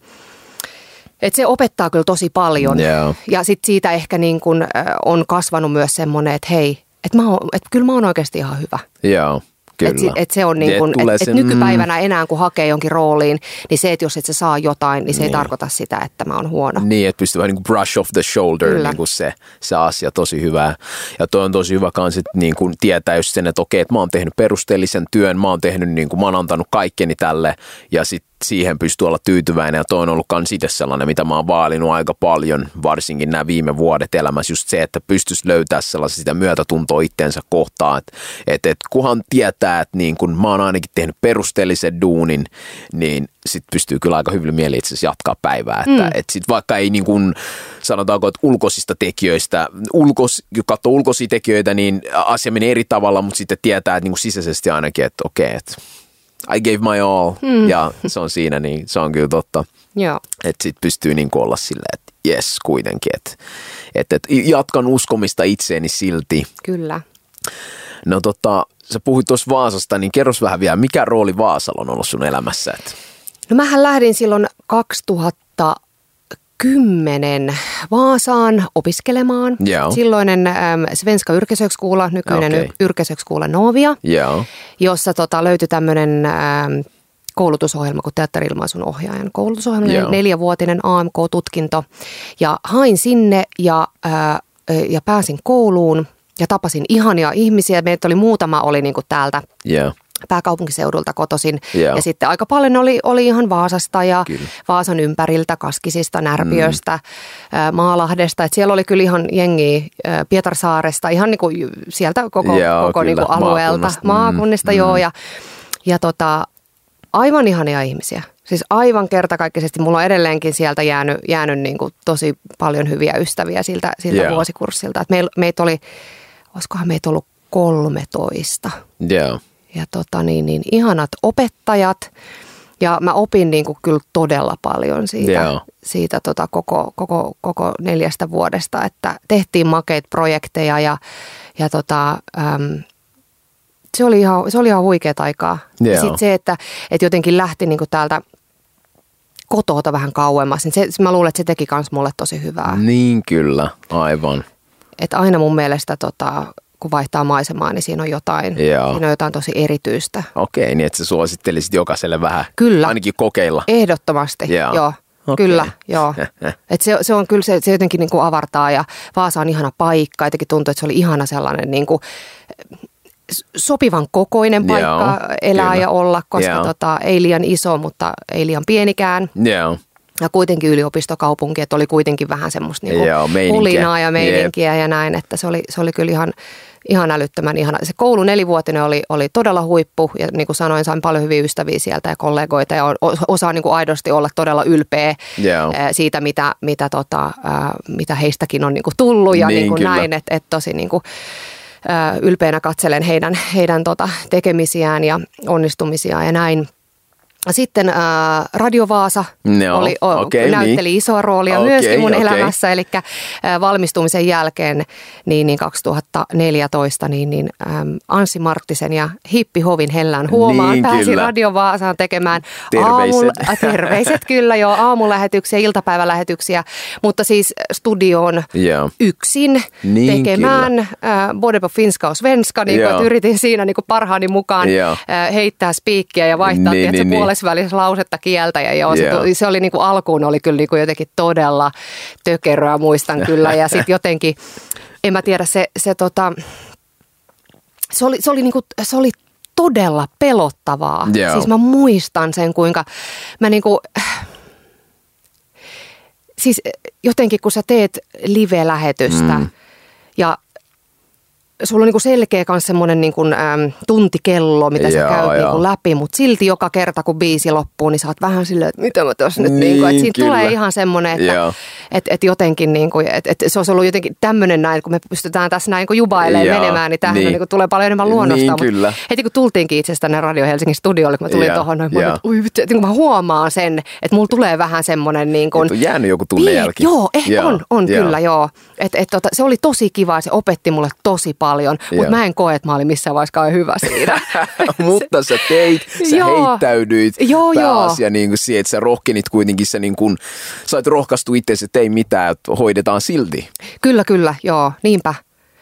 että se opettaa kyllä tosi paljon. Joo. Ja sitten siitä ehkä niin kuin, äh, on kasvanut myös semmoinen, että hei, että, mä oon, että kyllä mä oon oikeasti ihan hyvä. Joo, kyllä. Että et se on niin Et kuin, tulee et, et se- nykypäivänä enää kun hakee jonkin rooliin, niin se, että jos et sä saa jotain, niin se ei tarkoita sitä, että mä oon huono. Niin, että pystyy vähän niin kuin brush off the shoulder, Kyllä. niin kuin se, se asia tosi hyvä. Ja toi on tosi hyvä kans, että niin kuin tietää just sen, että okei, että mä oon tehnyt perusteellisen työn, mä oon tehnyt niin kuin, mä oon antanut kaikkeni tälle ja sitten siihen pystyy olla tyytyväinen. Ja toi on ollut kans itse sellainen, mitä mä oon vaalinut aika paljon, varsinkin nämä viime vuodet elämässä, just se, että pystyisi löytää sellaista sitä myötätuntoa itteensä kohtaan, että et, et, kunhan tietää, että niin kun mä oon ainakin tehnyt perusteellisen duunin, niin sit pystyy kyllä aika hyvin mieli itse asiassa jatkaa päivää, että mm. et sit vaikka ei niin kun, sanotaanko, että ulkoisista tekijöistä, ulkos, kun katsoo ulkoisia tekijöitä, niin asia menee eri tavalla, mutta sitten tietää, että niin sisäisesti ainakin, että okei, että I gave my all mm. ja se on siinä, niin se on kyllä totta. Joo. Että sit pystyy niin olla silleen, että jes kuitenkin, että et, et jatkan uskomista itseeni silti. Kyllä. No tota, sä puhuit tuossa Vaasasta, niin kerros vähän vielä, mikä rooli Vaasalla on ollut sun elämässä? Et, No mähän lähdin silloin 2010 Vaasaan opiskelemaan. Joo. Silloinen äm, Svenska Yrkeshögskola, nykyinen okay. Yrkeshögskola Novia, joo, jossa tota, löytyi tämmöinen äm, koulutusohjelma kuin teatterilmaisun ohjaajan koulutusohjelma, Joo. neljävuotinen AMK-tutkinto. Ja hain sinne ja, ää, ja pääsin kouluun ja tapasin ihania ihmisiä. Meitä oli muutama, oli niinku täältä joo, pääkaupunkiseudulta kotoisin. Joo. Ja sitten aika paljon oli, oli ihan Vaasasta ja Kyllä. Vaasan ympäriltä, Kaskisista, Närpiöstä, mm. Maalahdesta. Et siellä oli kyllä ihan jengiä ää, Pietarsaaresta, ihan niinku sieltä koko, Joo, koko kyllä, niinku alueelta, maakunnasta. Mm, maakunnista. mm. Joo, ja, ja tota, aivan ihania ihmisiä. Siis aivan kertakaikkisesti. Mulla on edelleenkin sieltä jäänyt, jäänyt niin kuin tosi paljon hyviä ystäviä siltä, siltä Joo. vuosikurssilta. Et meil, meitä oli, olisikohan meitä ollut 13. Joo. Ja tota niin, niin ihanat opettajat. Ja mä opin niin kuin kyllä todella paljon siitä, Joo. siitä tota koko, koko, koko neljästä vuodesta, että tehtiin makeita projekteja ja, ja tota, äm, se, oli ihan, se oli ihan huikeat aikaa. Ja Joo. sitten se, että, että jotenkin lähti niin kuin täältä kotota vähän kauemmas, niin se, mä luulen, että se teki myös mulle tosi hyvää. Niin kyllä, aivan. Että aina mun mielestä tota, kun vaihtaa maisemaa, niin siinä on jotain, Joo. siinä on jotain tosi erityistä. Okei, niin että sä suosittelisit jokaiselle vähän Kyllä. ainakin kokeilla. Ehdottomasti, Joo. joo. Okei. Kyllä, joo. Et se, se on kyllä, se, se jotenkin niin kuin avartaa ja Vaasa on ihana paikka. Jotenkin tuntuu, että se oli ihana sellainen niin kuin sopivan kokoinen paikka Joo, elää kyllä. ja olla, koska Joo. tota, ei liian iso, mutta ei liian pienikään. Joo. Ja kuitenkin yliopistokaupunki, että oli kuitenkin vähän semmoista niinku Joo, hulinaa ja meininkiä ja näin, että se oli, se oli kyllä ihan, ihan älyttömän ihana. Se koulu nelivuotinen oli, oli todella huippu ja niin kuin sanoin, sain paljon hyviä ystäviä sieltä ja kollegoita ja osaan niin kuin aidosti olla todella ylpeä eh, siitä, mitä, mitä, tota, ää, mitä heistäkin on niin kuin tullut ja Niin, niin kuin kyllä. näin, että et tosi niin kuin, ää, ylpeänä katselen heidän, heidän tota, tekemisiään ja onnistumisiaan ja näin. Sitten ää, Radio Vaasa Joo, oli, o, okei, näytteli niin. isoa roolia Okei, myöskin mun okei. elämässä. Eli ää, valmistumisen jälkeen niin, niin 2014 niin, niin äm, Anssi Marttisen ja Hippi Hovin Hellän huomaan Niin, pääsin kyllä. Radio Vaasaan tekemään Terveiset. äh, terveiset kyllä joo, aamulähetyksiä, iltapäivälähetyksiä, mutta siis studioon Joo. yksin Niin, tekemään äh, Både på finska svenska, niin Joo. että yritin siinä niin parhaani mukaan Joo. äh, heittää spiikkiä ja vaihtaa Niin, niin, niin, niin, puolesvälissä lausetta kieltä. Ja joo, se, Joo. tuli- se oli niin kuin alkuun oli kyllä niin kuin jotenkin todella tökeröä, muistan kyllä. Ja sitten jotenkin, en mä tiedä, se, se, tota, se oli, se oli, niin kuin, se oli todella pelottavaa. Joo. Siis mä muistan sen, kuinka mä niin kuin, siis jotenkin kun sä teet live-lähetystä mm. ja sulla on niinku selkeä myös semmoinen niinku, äm, tuntikello, mitä sä Joo, käyt joo. niinku läpi, mutta silti joka kerta kun biisi loppuu, niin sä oot vähän silleen, että mitä mä tuossa nyt, Niin, niinku, että siinä kyllä. tulee ihan semmoinen, että et, et jotenkin niinku, et, et se olisi ollut jotenkin tämmöinen näin, kun me pystytään tässä näin kun jubailemaan Joo, menemään, niin tämähän niin. niin. niinku, tulee paljon enemmän luonnosta. Niin, kyllä. Heti kun tultiinkin itse asiassa tänne Radio Helsingin studiolle, kun mä tulin tuohon, noin, mä, olin, että, että niin mä huomaan sen, että mulla tulee vähän semmoinen niin kuin, on jäänyt joku tunnejälki. Joo, ehkä Joo, on, on joo. kyllä joo. Et, et, tota, se oli tosi kiva se opetti mulle tosi paljon, Joo. mutta mä en koe, että mä olin missään vaiheessa hyvä siinä. Mutta sä teit, sä Joo. heittäydyit Joo, joo. pääasia niin kuin siihen, että sä rohkenit kuitenkin, sä niin kuin, sait rohkaistu itse, että ei mitään, että hoidetaan silti. kyllä, kyllä, joo, niinpä.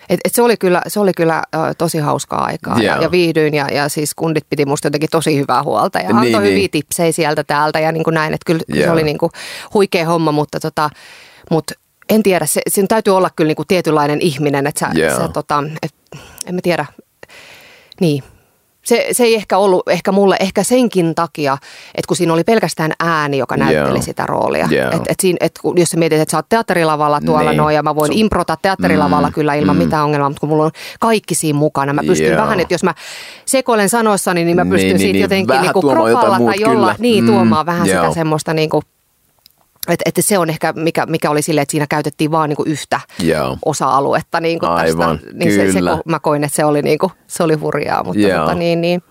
Et, et se oli kyllä, se oli kyllä ö, tosi hauskaa aikaa ja, Joo. ja viihdyin ja, ja siis kundit piti musta jotenkin tosi hyvää huolta ja Niin, antoi niin. hyviä tipsejä sieltä täältä ja niin kuin näin, että kyllä se Joo. oli niin kuin huikea homma, mutta tota, mut en tiedä, se, siinä täytyy olla kyllä niin kuin tietynlainen ihminen, että sä, Joo. sä tota, et, en mä tiedä, niin. Se, se ei ehkä ollut ehkä mulle, ehkä senkin takia, että kun siinä oli pelkästään ääni, joka näytteli Joo. sitä roolia. Joo. Et, et siinä, et kun, jos sä mietit, että sä oot teatterilavalla tuolla Niin. noin ja mä voin Sun- improta teatterilavalla mm, kyllä ilman mm. mitään ongelmaa, mutta kun mulla on kaikki siinä mukana, mä pystyn Joo. vähän, että jos mä sekoilen sanoissani, niin mä Niin, pystyn niin, siitä niin. jotenkin niinku tuomaan jotain kropalla tai muut, jolla, kyllä. niin Mm, tuomaan vähän joo. sitä semmoista niinku, että, että se on ehkä, mikä, mikä oli silleen, että siinä käytettiin vaan niinku yhtä Joo. osa-aluetta niin kuin Aivan, tästä. Niin se, se, kyllä. ko- mä koin, että se oli, niin kuin, se oli hurjaa, mutta Joo. tota, niin, niin,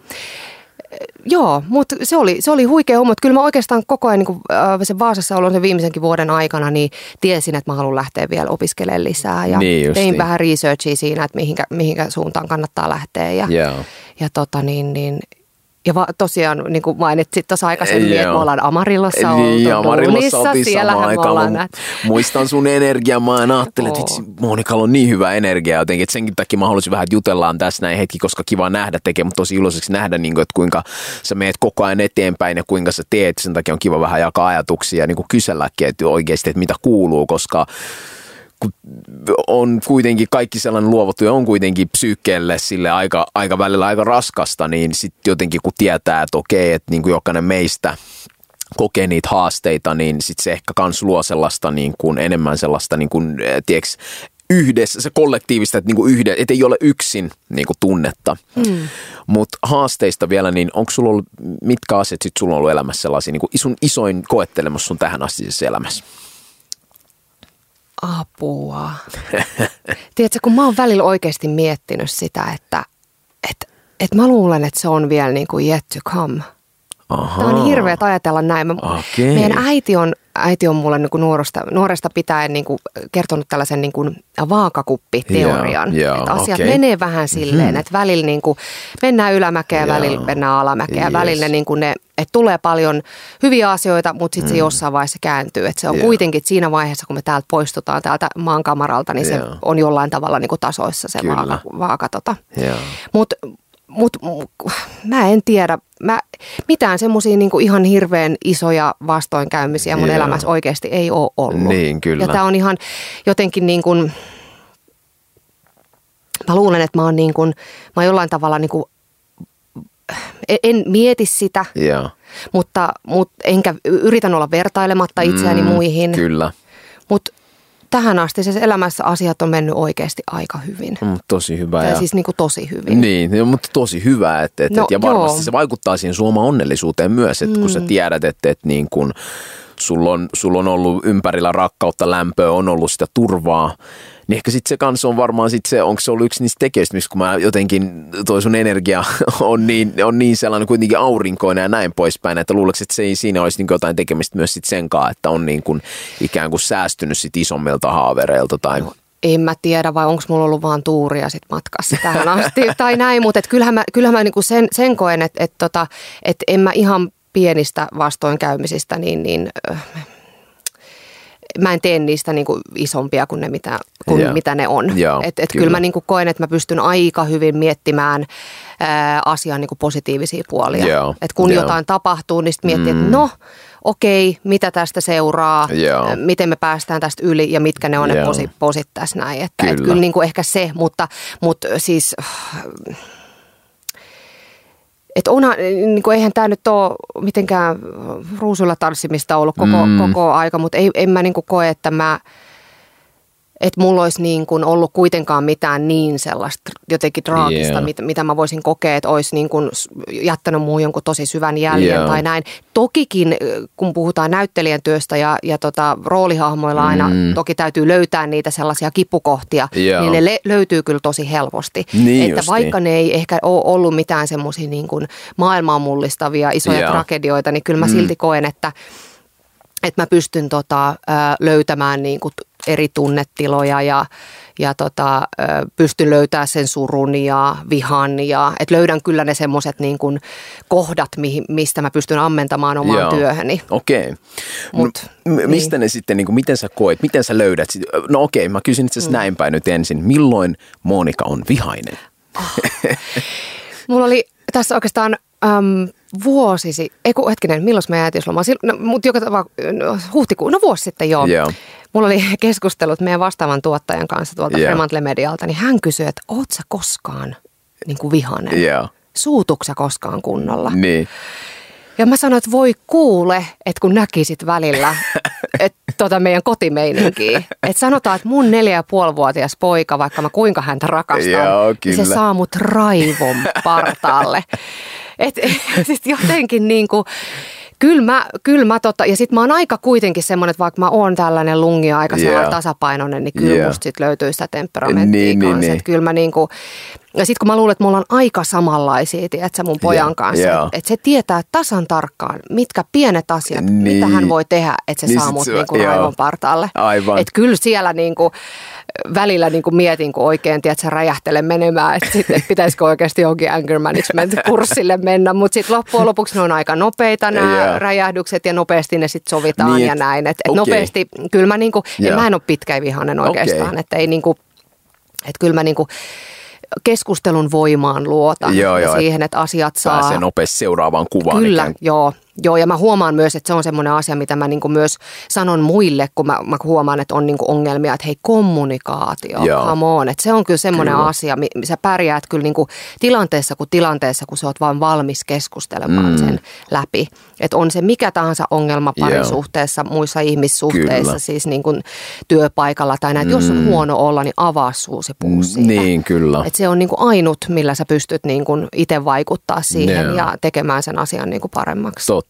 Joo, mutta se oli, se oli huikea homma. Kyllä mä oikeastaan koko ajan niin kuin, äh, sen Vaasassa ollut sen viimeisenkin vuoden aikana, niin tiesin, että mä haluan lähteä vielä opiskelemaan lisää. Ja Niin tein justiin. vähän researchia siinä, että mihinkä, mihinkä suuntaan kannattaa lähteä. Ja, Joo. ja tota niin, niin ja va, tosiaan, niin kuin mainitsit tuossa aikaisemmin, Joo. että me ollaan Amarillossa Niin, oltu Amarillossa duunissa. Siellähän me aikaan. ollaan Mä muistan sun energiaa. Mä aina ajattelin, että vitsi, Monikalla on niin hyvä energia jotenkin, että senkin takia mä haluaisin vähän että jutellaan tässä näin hetki, koska kiva nähdä tekee, mutta tosi iloiseksi nähdä, niin kuin, että kuinka sä meet koko ajan eteenpäin ja kuinka sä teet. Sen takia on kiva vähän jakaa ajatuksia ja niin kuin kyselläkin, että oikeasti, että mitä kuuluu, koska kun on kuitenkin kaikki sellainen työ on kuitenkin psyykkeelle sille aika, aika välillä aika raskasta, niin sitten jotenkin kun tietää, että okei, että niin kuin jokainen meistä kokee niitä haasteita, niin sitten se ehkä kans luo sellaista niin kuin enemmän sellaista niin kuin, eh, tiiäks, yhdessä, se kollektiivista, että, niin kuin yhde, että ei ole yksin niin kuin tunnetta. Mm. Mutta haasteista vielä, niin onko sulla ollut, mitkä asiat sit sulla on ollut elämässä sellaisia, niin kuin sun isoin koettelemus sun tähän asti elämässä? Apua. Tiedätkö, kun mä oon välillä oikeasti miettinyt sitä, että, että, että mä luulen, että se on vielä niin kuin yet to come – Aha. Tämä on hirveä ajatella näin. Mä, okay. Meidän äiti on, äiti on mulle niin kuin nuoresta, nuoresta pitäen niin kuin kertonut tällaisen niin kuin vaakakuppiteorian. Yeah, yeah, että asiat okay. menee vähän silleen, hmm. että välillä niin kuin mennään ylämäkeä, yeah. välillä mennään alamäkeä. Yes. Välillä ne, niin kuin ne, että tulee paljon hyviä asioita, mutta sitten hmm. se jossain vaiheessa kääntyy. Että se on yeah. kuitenkin siinä vaiheessa, kun me täältä poistutaan täältä maankamaralta, niin yeah. se on jollain tavalla niin kuin tasoissa se Kyllä. vaaka. vaaka tota. yeah. Mutta mutta mä en tiedä, mä, mitään semmoisia niinku ihan hirveän isoja vastoinkäymisiä mun Joo. elämässä oikeasti ei ole ollut. Niin, kyllä. Ja tämä on ihan jotenkin niin kuin, mä luulen, että mä oon, niin kuin, mä oon jollain tavalla niin kuin, en mieti sitä, Joo. Mutta, mutta enkä yritän olla vertailematta itseäni mm, muihin. Kyllä. Tähän asti se elämässä asiat on mennyt oikeasti aika hyvin. Mm, tosi hyvä. Ja, ja siis niin kuin tosi hyvin. Niin, mutta tosi hyvä. Että, että, no, ja varmasti joo. se vaikuttaa siihen suoma onnellisuuteen myös, että mm. kun sä mm. tiedät, että, että niin kuin sulla on, sulla on ollut ympärillä rakkautta, lämpöä, on ollut sitä turvaa, niin ehkä sitten se kanssa on varmaan sit se, onko se ollut yksi niistä tekijöistä, missä kun mä jotenkin, toi sun energia on niin, on niin sellainen kuitenkin aurinkoinen ja näin poispäin, että luuleeko, että se ei siinä olisi niin jotain tekemistä myös sit sen kanssa, että on niin kuin ikään kuin säästynyt sit isommilta haavereilta tai... No en mä tiedä, vai onko mulla ollut vaan tuuria sit matkassa tähän asti tai näin, mutta kyllähän mä, kyllähän mä niinku sen, sen koen, että et tota, et en mä ihan pienistä vastoinkäymisistä, niin, niin mä en tee niistä niin kuin isompia kuin, ne, mitä, kuin yeah. mitä ne on. Yeah, et, et kyllä. kyllä mä niin kuin koen, että mä pystyn aika hyvin miettimään ää, asian niin kuin positiivisia puolia. Yeah. Et kun yeah. jotain tapahtuu, niin sitten miettii, mm. että no okei, mitä tästä seuraa, yeah. miten me päästään tästä yli ja mitkä ne on yeah. ne posit, posit tässä näin. Että, kyllä. Et kyllä niin kuin ehkä se, mutta, mutta siis että onhan, niin kuin, eihän tämä nyt ole mitenkään ruusulla tanssimista ollut koko, mm. koko aika, mutta ei, en mä niin kuin koe, että mä että mulla olisi niin kuin ollut kuitenkaan mitään niin sellaista jotenkin traagista, yeah. mitä, mitä mä voisin kokea, että olisi niin kuin jättänyt muu jonkun tosi syvän jäljen yeah. tai näin. Tokikin, kun puhutaan näyttelijän työstä ja, ja tota, roolihahmoilla aina, mm. toki täytyy löytää niitä sellaisia kipukohtia, yeah. niin ne le- löytyy kyllä tosi helposti. Niin että vaikka ne ei ehkä ole ollut mitään semmoisia niin kuin maailmaa mullistavia isoja yeah. tragedioita, niin kyllä mä mm. silti koen, että että mä pystyn tota, löytämään niin kuin eri tunnetiloja ja, ja tota, pystyn löytämään sen surun ja vihan. Ja, et löydän kyllä ne semmoiset niin kuin kohdat, mistä mä pystyn ammentamaan omaan Joo. työhöni. Okei. Okay. Mut, no, m- mistä niin. ne sitten, niin kuin, miten sä koet, miten sä löydät? No okei, okay, mä kysyn itse asiassa mm. näin päin nyt ensin. Milloin Monika on vihainen? Oh. Mulla oli tässä oikeastaan Um, vuosisi, ei kun hetkinen, milloin me äitiysloma? No, mutta joka tapauksessa, no, huhtikuun, no vuosi sitten joo. Yeah. Mulla oli keskustelut meidän vastaavan tuottajan kanssa tuolta yeah. Fremantle Medialta, niin hän kysyi, että oot sä koskaan niin kuin vihanen? Yeah. Suutuksä koskaan kunnolla? Niin. Ja mä sanoin, että voi kuule, että kun näkisit välillä että tota meidän kotimeininkiä. Että sanotaan, että mun neljä ja puolivuotias poika, vaikka mä kuinka häntä rakastan, Joo, niin se saa mut raivon partaalle. Että sit jotenkin niin kuin, Kyllä mä, kyllä mä tota, ja sitten mä oon aika kuitenkin semmoinen, että vaikka mä oon tällainen lungi aika yeah. tasapainoinen, niin kyllä yeah. musta sit löytyy sitä temperamenttia niin, kanssa. Niin, niin. Kyllä mä niinku, ja sitten kun mä luulen, että mulla on aika samanlaisia, tiedätkö, mun pojan yeah. kanssa, yeah. että et se tietää tasan tarkkaan, mitkä pienet asiat, niin. mitä hän voi tehdä, että se niin saa mut niinku raivon partaalle. Aivan. Että kyllä siellä niinku, välillä niin kuin mietin, kun oikein tiedät, räjähtelen menemään, että sitten pitäisikö oikeasti johonkin anger management-kurssille mennä, mutta sitten loppujen lopuksi ne on aika nopeita nämä yeah. räjähdykset ja nopeasti ne sitten sovitaan niin, ja näin. Et, et okay. nopeasti, kyllä mä, niin kuin, yeah. mä en ole pitkä vihainen oikeastaan, okay. että ei niin kuin, että kyllä mä niin kuin, keskustelun voimaan luotan joo, joo, siihen, että asiat saa... Pääsee nopeasti seuraavaan kuvaan. Kyllä, ikään. joo. Joo, ja mä huomaan myös, että se on semmoinen asia, mitä mä niinku myös sanon muille, kun mä, mä huomaan, että on niinku ongelmia, että hei, kommunikaatio, Joo. come on. Että se on kyllä semmoinen Kyllä. asia, sä pärjäät kyllä niinku tilanteessa kuin tilanteessa, kun sä oot vaan valmis keskustelemaan Mm. sen läpi. Että on se mikä tahansa ongelma Joo. parisuhteessa, muissa ihmissuhteissa, Kyllä. siis niin kuin työpaikalla tai näin. Mm. Jos on huono olla, niin avaa suusi puhu siitä. Niin, kyllä. Et se on niin kuin ainut, millä sä pystyt niin kuin itse vaikuttaa siihen Joo. ja tekemään sen asian niin kuin paremmaksi. Totta.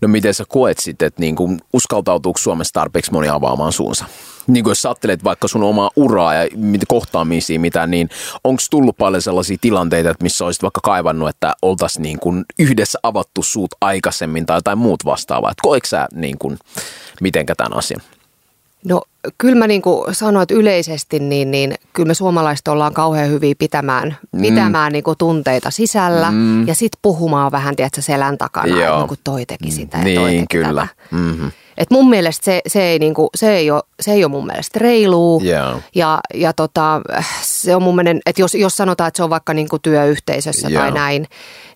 No miten sä koet sitten, että niin kuin uskaltautuuko Suomessa tarpeeksi moni avaamaan suunsa? Niin kuin jos ajattelet vaikka sun omaa uraa ja kohtaamisia mitä, niin onko tullut paljon sellaisia tilanteita, että missä olisit vaikka kaivannut, että oltaisiin niin kuin yhdessä avattu suut aikaisemmin tai jotain muut vastaavaa? Et koetko sä niin kuin, mitenkä tämän asian? No kyllä mä niin kuin sanoin, että yleisesti niin, niin kyllä me suomalaiset ollaan kauhean hyviä pitämään, mm. pitämään niin kuin tunteita sisällä mm. ja sitten puhumaan vähän, tiedätkö, selän takana, Joo. niin kuin toi teki sitä ja toi Niin, teki kyllä. tätä. Mm-hmm. Et mun mielestä se, se, ei niinku, se, ei ole, se ei ole mun mielestä reilua. Joo. Ja, ja tota, se on mun mielestä, että jos, jos sanotaan, että se on vaikka niinku työyhteisössä Joo. tai näin,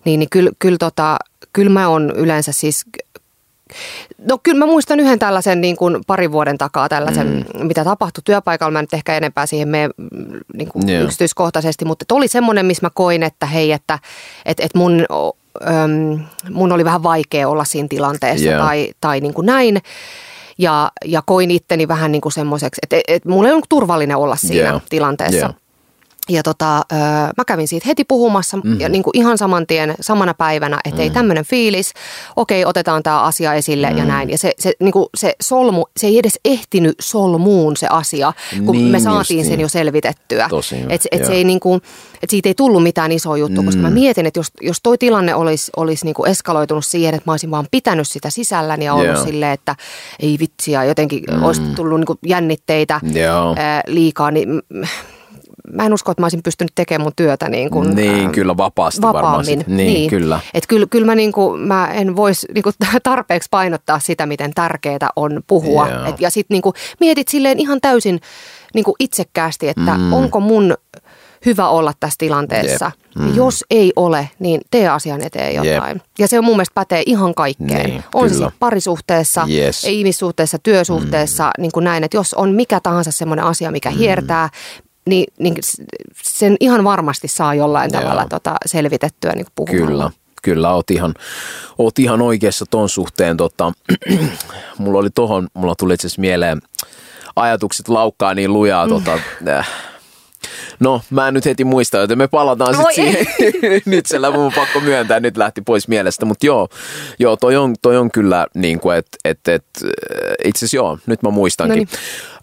niin, niin kyllä, kyllä, tota, kyllä mä on yleensä siis No kyllä mä muistan yhden tällaisen niin kuin parin vuoden takaa tällaisen, mm. mitä tapahtui työpaikalla. Mä nyt ehkä enempää siihen mene mm, niin kuin Joo. yksityiskohtaisesti, mutta oli semmoinen, missä mä koin, että hei, että et, et mun, äm, mun oli vähän vaikea olla siinä tilanteessa Joo. tai, tai niin kuin näin. Ja, ja koin itteni vähän niin kuin semmoiseksi, että et, et mulla ei ollut turvallinen olla siinä Joo. tilanteessa. Joo. Ja tota, öö, mä kävin siitä heti puhumassa mm-hmm. ja niin kuin ihan saman tien, samana päivänä, että mm-hmm. ei tämmöinen fiilis, okei otetaan tämä asia esille mm-hmm. ja näin. Ja se, se, niin kuin se solmu, se ei edes ehtinyt solmuun se asia, kun Niin me saatiin justiin. sen jo selvitettyä. Hyvä, et, et se ei niin kuin, et siitä ei tullut mitään isoa juttua, mm. koska mä mietin, että jos, jos toi tilanne olisi, olisi niin kuin eskaloitunut siihen, että mä olisin vaan pitänyt sitä sisälläni ja ollut Joo. silleen, että ei vitsi ja jotenkin mm. olisi tullut niin kuin jännitteitä Joo. ää, liikaa, niin mm, mä en usko, että mä olisin pystynyt tekemään mun työtä niin kuin, Niin, ää, kyllä vapaasti varmaan. vapaammin. sit. Niin, kyllä. Et kyllä, kyllä mä, niin kuin, mä en voisi niin kuin tarpeeksi painottaa sitä, miten tärkeää on puhua. Joo. Et, ja sitten niin mietit silleen ihan täysin niin kuin itsekkäästi, että mm. onko mun hyvä olla tässä tilanteessa. Mm. Jos ei ole, niin tee asian eteen jotain. Jep. Ja se on mun mielestä pätee ihan kaikkeen. Niin, on se kyllä. sitten parisuhteessa, Yes. ihmissuhteessa, työsuhteessa, niin kuin näin. Että jos on mikä tahansa semmoinen asia, mikä Mm. hiertää, niin, niin sen ihan varmasti saa jollain Joo. tavalla tota selvitettyä niin puhumalla. Kyllä, kyllä oot ihan, oot ihan oikeassa ton suhteen. Tota, mulla oli tohon, mulla tuli itse asiassa mieleen, ajatukset laukkaa niin lujaa. Tota, äh. No, mä en nyt heti muista, joten me palataan sitten siihen. nyt se mun on pakko myöntää, nyt lähti pois mielestä. Mutta joo, joo toi, on, toi on kyllä niin kuin, että et, et, itse asiassa joo, nyt mä muistankin. Noniin.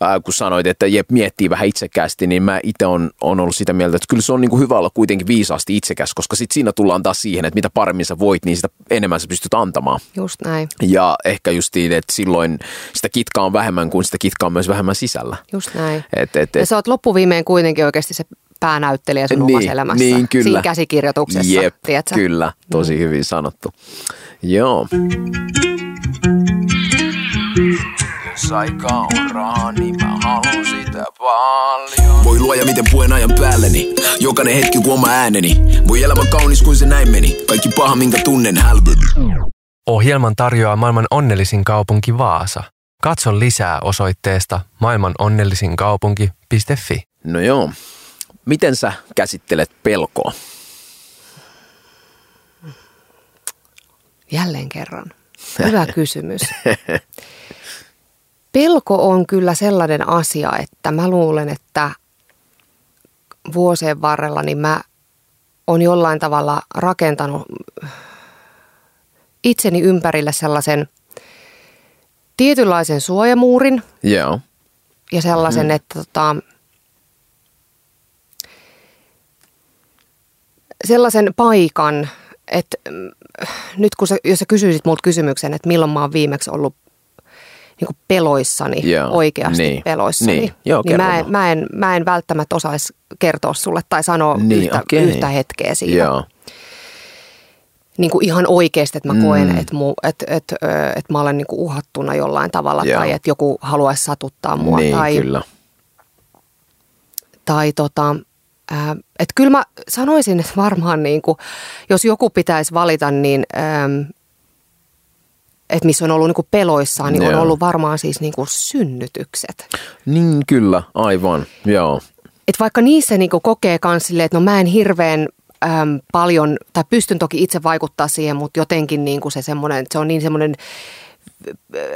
Äh, kun sanoit, että Jep miettii vähän itsekkäästi, niin mä itse on, on ollut sitä mieltä, että kyllä se on niin kuin hyvä olla kuitenkin viisaasti itsekäs, koska sit siinä tullaan taas siihen, että mitä paremmin sä voit, niin sitä enemmän sä pystyt antamaan. Just näin, Ja ehkä justiin, että silloin sitä kitkaa on vähemmän, kuin sitä kitkaa on myös vähemmän sisällä. just näin. Et, et, Ja et, sä oot loppuviimeen kuitenkin oikeasti se päänäyttelijä sun Niin, omassa elämässä. niin, kyllä. Siinä käsikirjoituksessa, Jep, tiedätkö? kyllä, tosi hyvin sanottu. Joo. Aika on rahaa, niin mä haluan sitä paljon. Voi luoja miten puen ajan päälleni Jokainen hetki kuin oma ääneni Voi elämä kaunis kuin se näin meni Kaikki paha minkä tunnen hälveni Ohjelman tarjoaa maailman onnellisin kaupunki Vaasa. Katso lisää osoitteesta maailmanonnellisinkaupunki.fi. No joo. Miten sä käsittelet pelkoa? Jälleen kerran. Hyvä kysymys. Pelko on kyllä sellainen asia, että mä luulen, että vuosien varrella niin mä on jollain tavalla rakentanut itseni ympärille sellaisen tietynlaisen suojamuurin Joo. ja sellaisen, mm. että tota, sellaisen paikan, että mm, nyt kun sä, jos sä kysyisit multa kysymyksen, että milloin mä oon viimeksi ollut niin kuin peloissani, Joo, oikeasti niin, peloissani, niin. Joo, niin mä en, mä, en, mä en välttämättä osaisi kertoa sulle tai sanoa Niin, yhtä, okei. yhtä hetkeä siitä. Joo. Niin kuin ihan oikeasti, että mä koen, Mm. että, mu, että, että, että mä olen niin kuin uhattuna jollain tavalla Joo. tai että joku haluaisi satuttaa mua. Niin, tai, kyllä. tai tota, että kyllä mä sanoisin, että varmaan niin kuin, jos joku pitäisi valita, niin että missä on ollut niin kuin peloissaan, niin on Joo. ollut varmaan siis niin kuin synnytykset. Niin kyllä, aivan, joo. Et vaikka niissä niin kuin kokee myös silleen, että no mä en hirveän äm, paljon, tai pystyn toki itse vaikuttaa siihen, mutta jotenkin niin kuin se semmoinen, se on niin semmoinen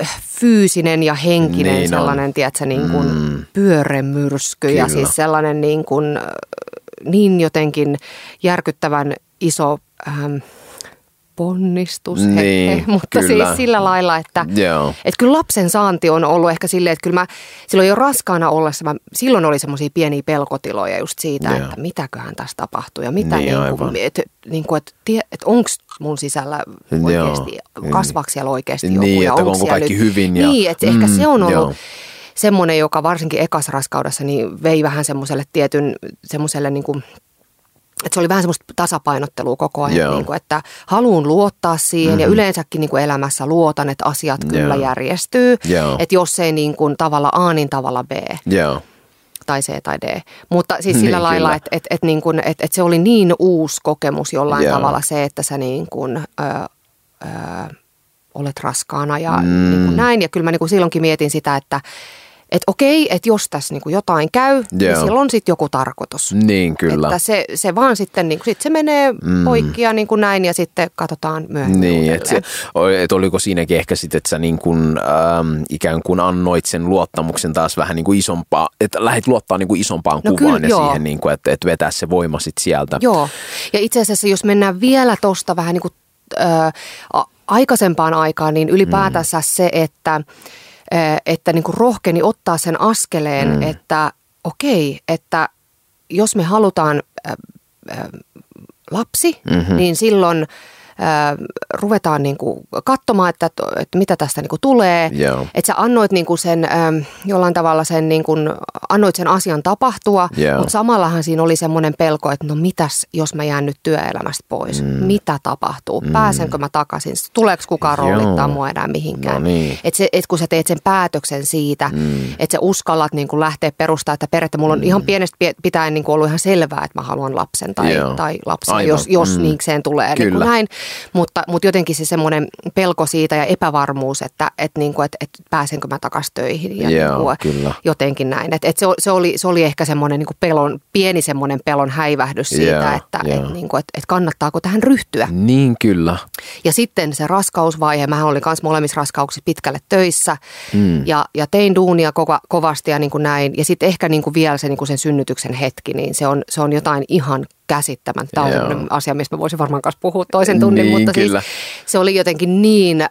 äh, fyysinen ja henkinen Niin on. sellainen, tiedätkö, niin kuin mm. pyörremyrsky ja Kyllä. siis sellainen niin kuin, äh, niin jotenkin järkyttävän iso ähm, ponnistus, he- Niin, he, mutta kyllä. siis sillä lailla, että, Joo. että kyllä lapsen saanti on ollut ehkä silleen, että kyllä mä silloin jo raskaana ollessa, mä, silloin oli semmoisia pieniä pelkotiloja just siitä, Joo. että mitäköhän tässä tapahtuu ja mitä Niin, niin, kuin, että, niin kuin, tie- että onko mun sisällä Joo. oikeasti, kasvaako siellä oikeasti Niin, joku ja että onko kaikki nyt, hyvin ja- Niin, että ehkä Mm, se on ollut joo. semmoinen, joka varsinkin ekas raskaudessa niin vei vähän semmoiselle tietyn, semmoiselle niin kuin, että se oli vähän semmoista tasapainottelua koko ajan, Joo. niin kuin, että haluan luottaa siihen mm-hmm. ja yleensäkin niin kuin elämässä luotan, että asiat kyllä Joo. järjestyy. Joo. Että jos ei niin kuin tavalla A, niin tavalla B Joo. tai C tai D. Mutta siis sillä Niin, lailla, kyllä. että et, et niin kuin, et, et se oli niin uusi kokemus jollain Joo. tavalla se, että sä niin kuin, ö, ö, olet raskaana ja mm. niin näin. Ja kyllä mä niin silloinkin mietin sitä, että et okei, että jos tässä niin kuin jotain käy, niin Joo. sillä on sitten joku tarkoitus. Niin kyllä. Että se, se vaan sitten, niin kuin, sit se menee mm. poikki ja niin kuin näin ja sitten katsotaan myöhemmin Niin, että et oliko siinäkin ehkä sitten, että sä niin kuin, ähm, ikään kuin annoit sen luottamuksen taas vähän niin kuin isompaa, että lähdit luottaa niin kuin isompaan No kuvaan kyllä, ja joo. siihen, niin kuin, että, että vetää se voima sitten sieltä. Joo, ja itse asiassa jos mennään vielä tuosta vähän niin kuin, ö, a- aikaisempaan aikaan, niin ylipäätänsä mm. se, että, että niin kuin rohkeni ottaa sen askeleen, mm. että okei, että jos me halutaan ö, ö, lapsi, mm-hmm. niin silloin ruvetaan niin kuin katsomaan, että, että mitä tästä niin kuin tulee. Joo. Että sä annoit niin kuin sen, jollain tavalla sen, niin kuin, annoit sen asian tapahtua, Joo. mutta samallahan siinä oli semmoinen pelko, että no mitäs, jos mä jään nyt työelämästä pois? Mm. Mitä tapahtuu? Mm. Pääsenkö mä takaisin? Tuleeko kukaan Joo. roolittaa mua enää mihinkään? No niin. Et se, et kun sä teet sen päätöksen siitä, mm. että sä uskallat niin kuin lähteä perustaa, että periaatteessa mulla on mm. ihan pienestä pie- pitäen niin kuin ollut ihan selvää, että mä haluan lapsen tai, Joo. tai lapsen, Aivan. jos, jos Mm. niikseen tulee. Niin kuin Kyllä. näin. Mutta, mutta jotenkin se semmoinen pelko siitä ja epävarmuus, että, että, niin kuin, että, että pääsenkö mä takaisin töihin ja Joo, niin kuin, kyllä. jotenkin näin. Et, et se, se, oli, se oli ehkä semmoinen niin kuin pelon, pieni semmoinen pelon häivähdys siitä, Joo, että joo. et, niin kuin, että, että kannattaako tähän ryhtyä. Niin kyllä. Ja sitten se raskausvaihe, mä olin myös molemmissa raskauksissa pitkälle töissä mm. ja, ja tein duunia kova, kovasti ja niin kuin näin. Ja sitten ehkä niin kuin vielä se, niin kuin sen synnytyksen hetki, niin se on, se on jotain ihan käsittämän. Tämä on Joo. asia, mistä mä voisin varmaan kanssa puhua toisen tunnin, Niin, mutta kyllä. siis se oli jotenkin niin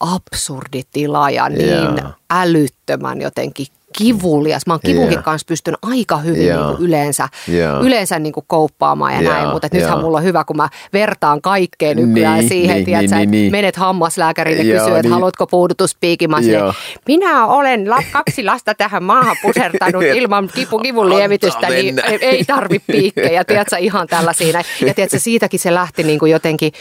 absurdi tila ja niin Joo. älyttömän jotenkin kivulias. Mä oon kivunkin Joo. kanssa pystyn aika hyvin Joo. niin kuin yleensä, Joo. yleensä niin kuin kouppaamaan ja Joo, näin, mutta nythän joo. mulla on hyvä, kun mä vertaan kaikkea nykyään Niin, siihen, niin, tiedätkö, niin, että niin, niin. menet hammaslääkäriin ja kysyy, että niin. haluatko puudutuspiikin. Mä silleen, minä olen la- kaksi lasta tähän maahan pusertanut ilman kipu, kivun lievitystä, niin ei, tarvi piikkejä, tiedätkö, ihan tällaisia. Ja tiedätkö, siitäkin se lähti niin kuin jotenkin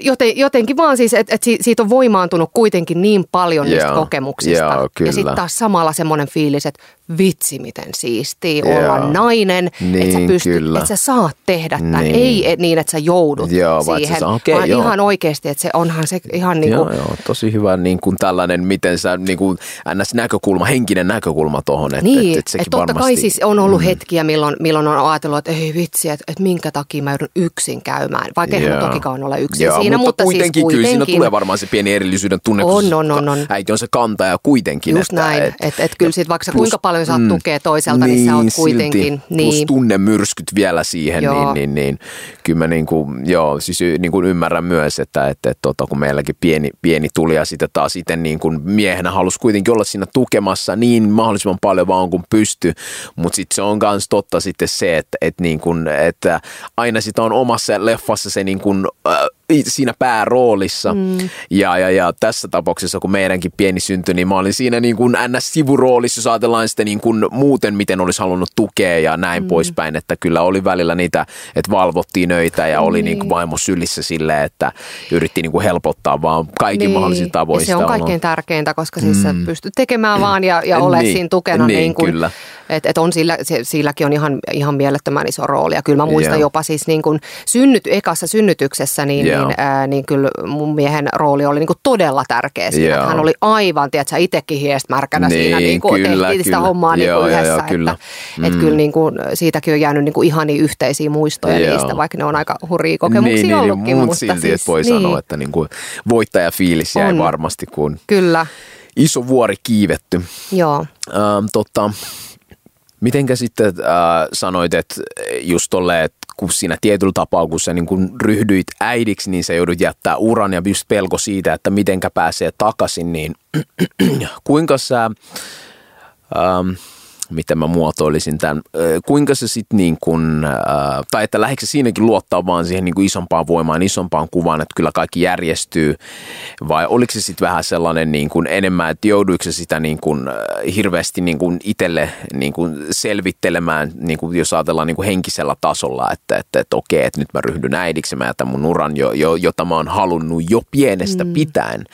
joten, jotenkin vaan siis, että et siitä on voimaantunut kuitenkin niin paljon niistä Joo, kokemuksista. joo, kyllä. ja sitten taas samalla semmoinen fiilis, että vitsi miten siistiä Joo. olla nainen, että sä, Niin, pystyt, kyllä. että sä saat tehdä tämän. Niin. Ei et niin, että sä joudut Joo, vaan että siihen, saa- okei, vaan joo. ihan oikeasti, että se onhan se ihan niin Joo, kuin, joo, tosi hyvä niin kuin tällainen, miten sä niin kuin ns. näkökulma, henkinen näkökulma tuohon. Että, Niin, että, että sekin et totta kai varmasti- siis on ollut mm. hetkiä, milloin, milloin on ajatellut, että ei vitsi, että, että minkä takia mä joudun yksin käymään. Vaikka mä Joo. tokikaan ole yksin Joo, siinä, mutta, kuitenkin, siis kuitenkin. kyllä siinä tulee varmaan se pieni erillisyyden tunne, kun On, se on, on, on. äiti on se kantaja kuitenkin. Just näin, että et, et kyllä sit vaikka plus- kuinka paljon saat tukea toiselta, niin, sä oot kuitenkin. Silti, plus niin. tunnemyrskyt vielä siihen, Joo. niin, niin, niin kyllä mä niin kuin, joo, siis niin kuin ymmärrän myös, että, että, että tota, kun meilläkin pieni, pieni tuli ja sitten taas itse niin kuin miehenä halusi kuitenkin olla siinä tukemassa niin mahdollisimman paljon vaan kuin pysty, mutta sitten se on myös totta sitten se, että, että, niin kuin, että aina sitä on omassa leffassa se niin kuin, äh, siinä pääroolissa mm. ja, ja, ja tässä tapauksessa kun meidänkin pieni syntyi, niin mä olin siinä niin kuin NS-sivuroolissa, jos ajatellaan sitten niin kuin muuten, miten olisi halunnut tukea ja näin mm. poispäin, että kyllä oli välillä niitä, että valvottiin öitä ja oli niin kuin vaimo sylissä silleen, että yritti niin kuin helpottaa vaan kaikin niin. mahdollisin tavoin Ja se on kaikkein oloa. tärkeintä, koska siis sä pystyt tekemään vaan ja, ja olet Niin, siinä tukena niin, niin kuin, kyllä. että et on sillä, se, silläkin on ihan, ihan mielettömän iso rooli. Ja kyllä mä muistan Joo. jopa siis niin kuin synnyt, ekassa synnytyksessä, niin, Joo. niin, ää, niin kyllä mun miehen rooli oli niin kuin todella tärkeä siinä. Että hän oli aivan, tiedätkö, itsekin hiestmärkänä siinä Niin, niin kuin kyllä, tehtiin sitä hommaa niin Joo, kuin joo, yhdessä. joo, kyllä. Että, että kyllä niin kuin, siitäkin on jäänyt niin kuin ihania yhteisiä muistoja Joo. niistä, vaikka ne on aika hurria kokemuksia ollutkin. niin, mutta silti, siis, että voi niin, sanoa, että niin kuin voittajafiilis jäi On. varmasti, kun Kyllä, iso vuori kiivetty. joo. Ähm, tota, mitenkä sitten äh, sanoit, että just tolle, että kun siinä tietyllä tapaa, kun sä niin kun ryhdyit äidiksi, niin sä joudut jättää uran ja just pelko siitä, että mitenkä pääsee takaisin, niin kuinka sä, ähm, miten mä muotoilisin tämän, kuinka se sitten niin kuin, tai että lähdekö siinäkin luottaa vaan siihen niin kuin isompaan voimaan, isompaan kuvaan, että kyllä kaikki järjestyy, vai oliko se sitten vähän sellainen niin kuin enemmän, että jouduiko se sitä niin kuin, hirveästi niin kuin itselle niin kuin selvittelemään, niin kuin jos ajatellaan niin kuin henkisellä tasolla, että, että, että okei, että nyt mä ryhdyn äidiksi, mä jätän mun uran, jo, jo, jota mä oon halunnut jo pienestä mm. pitäen,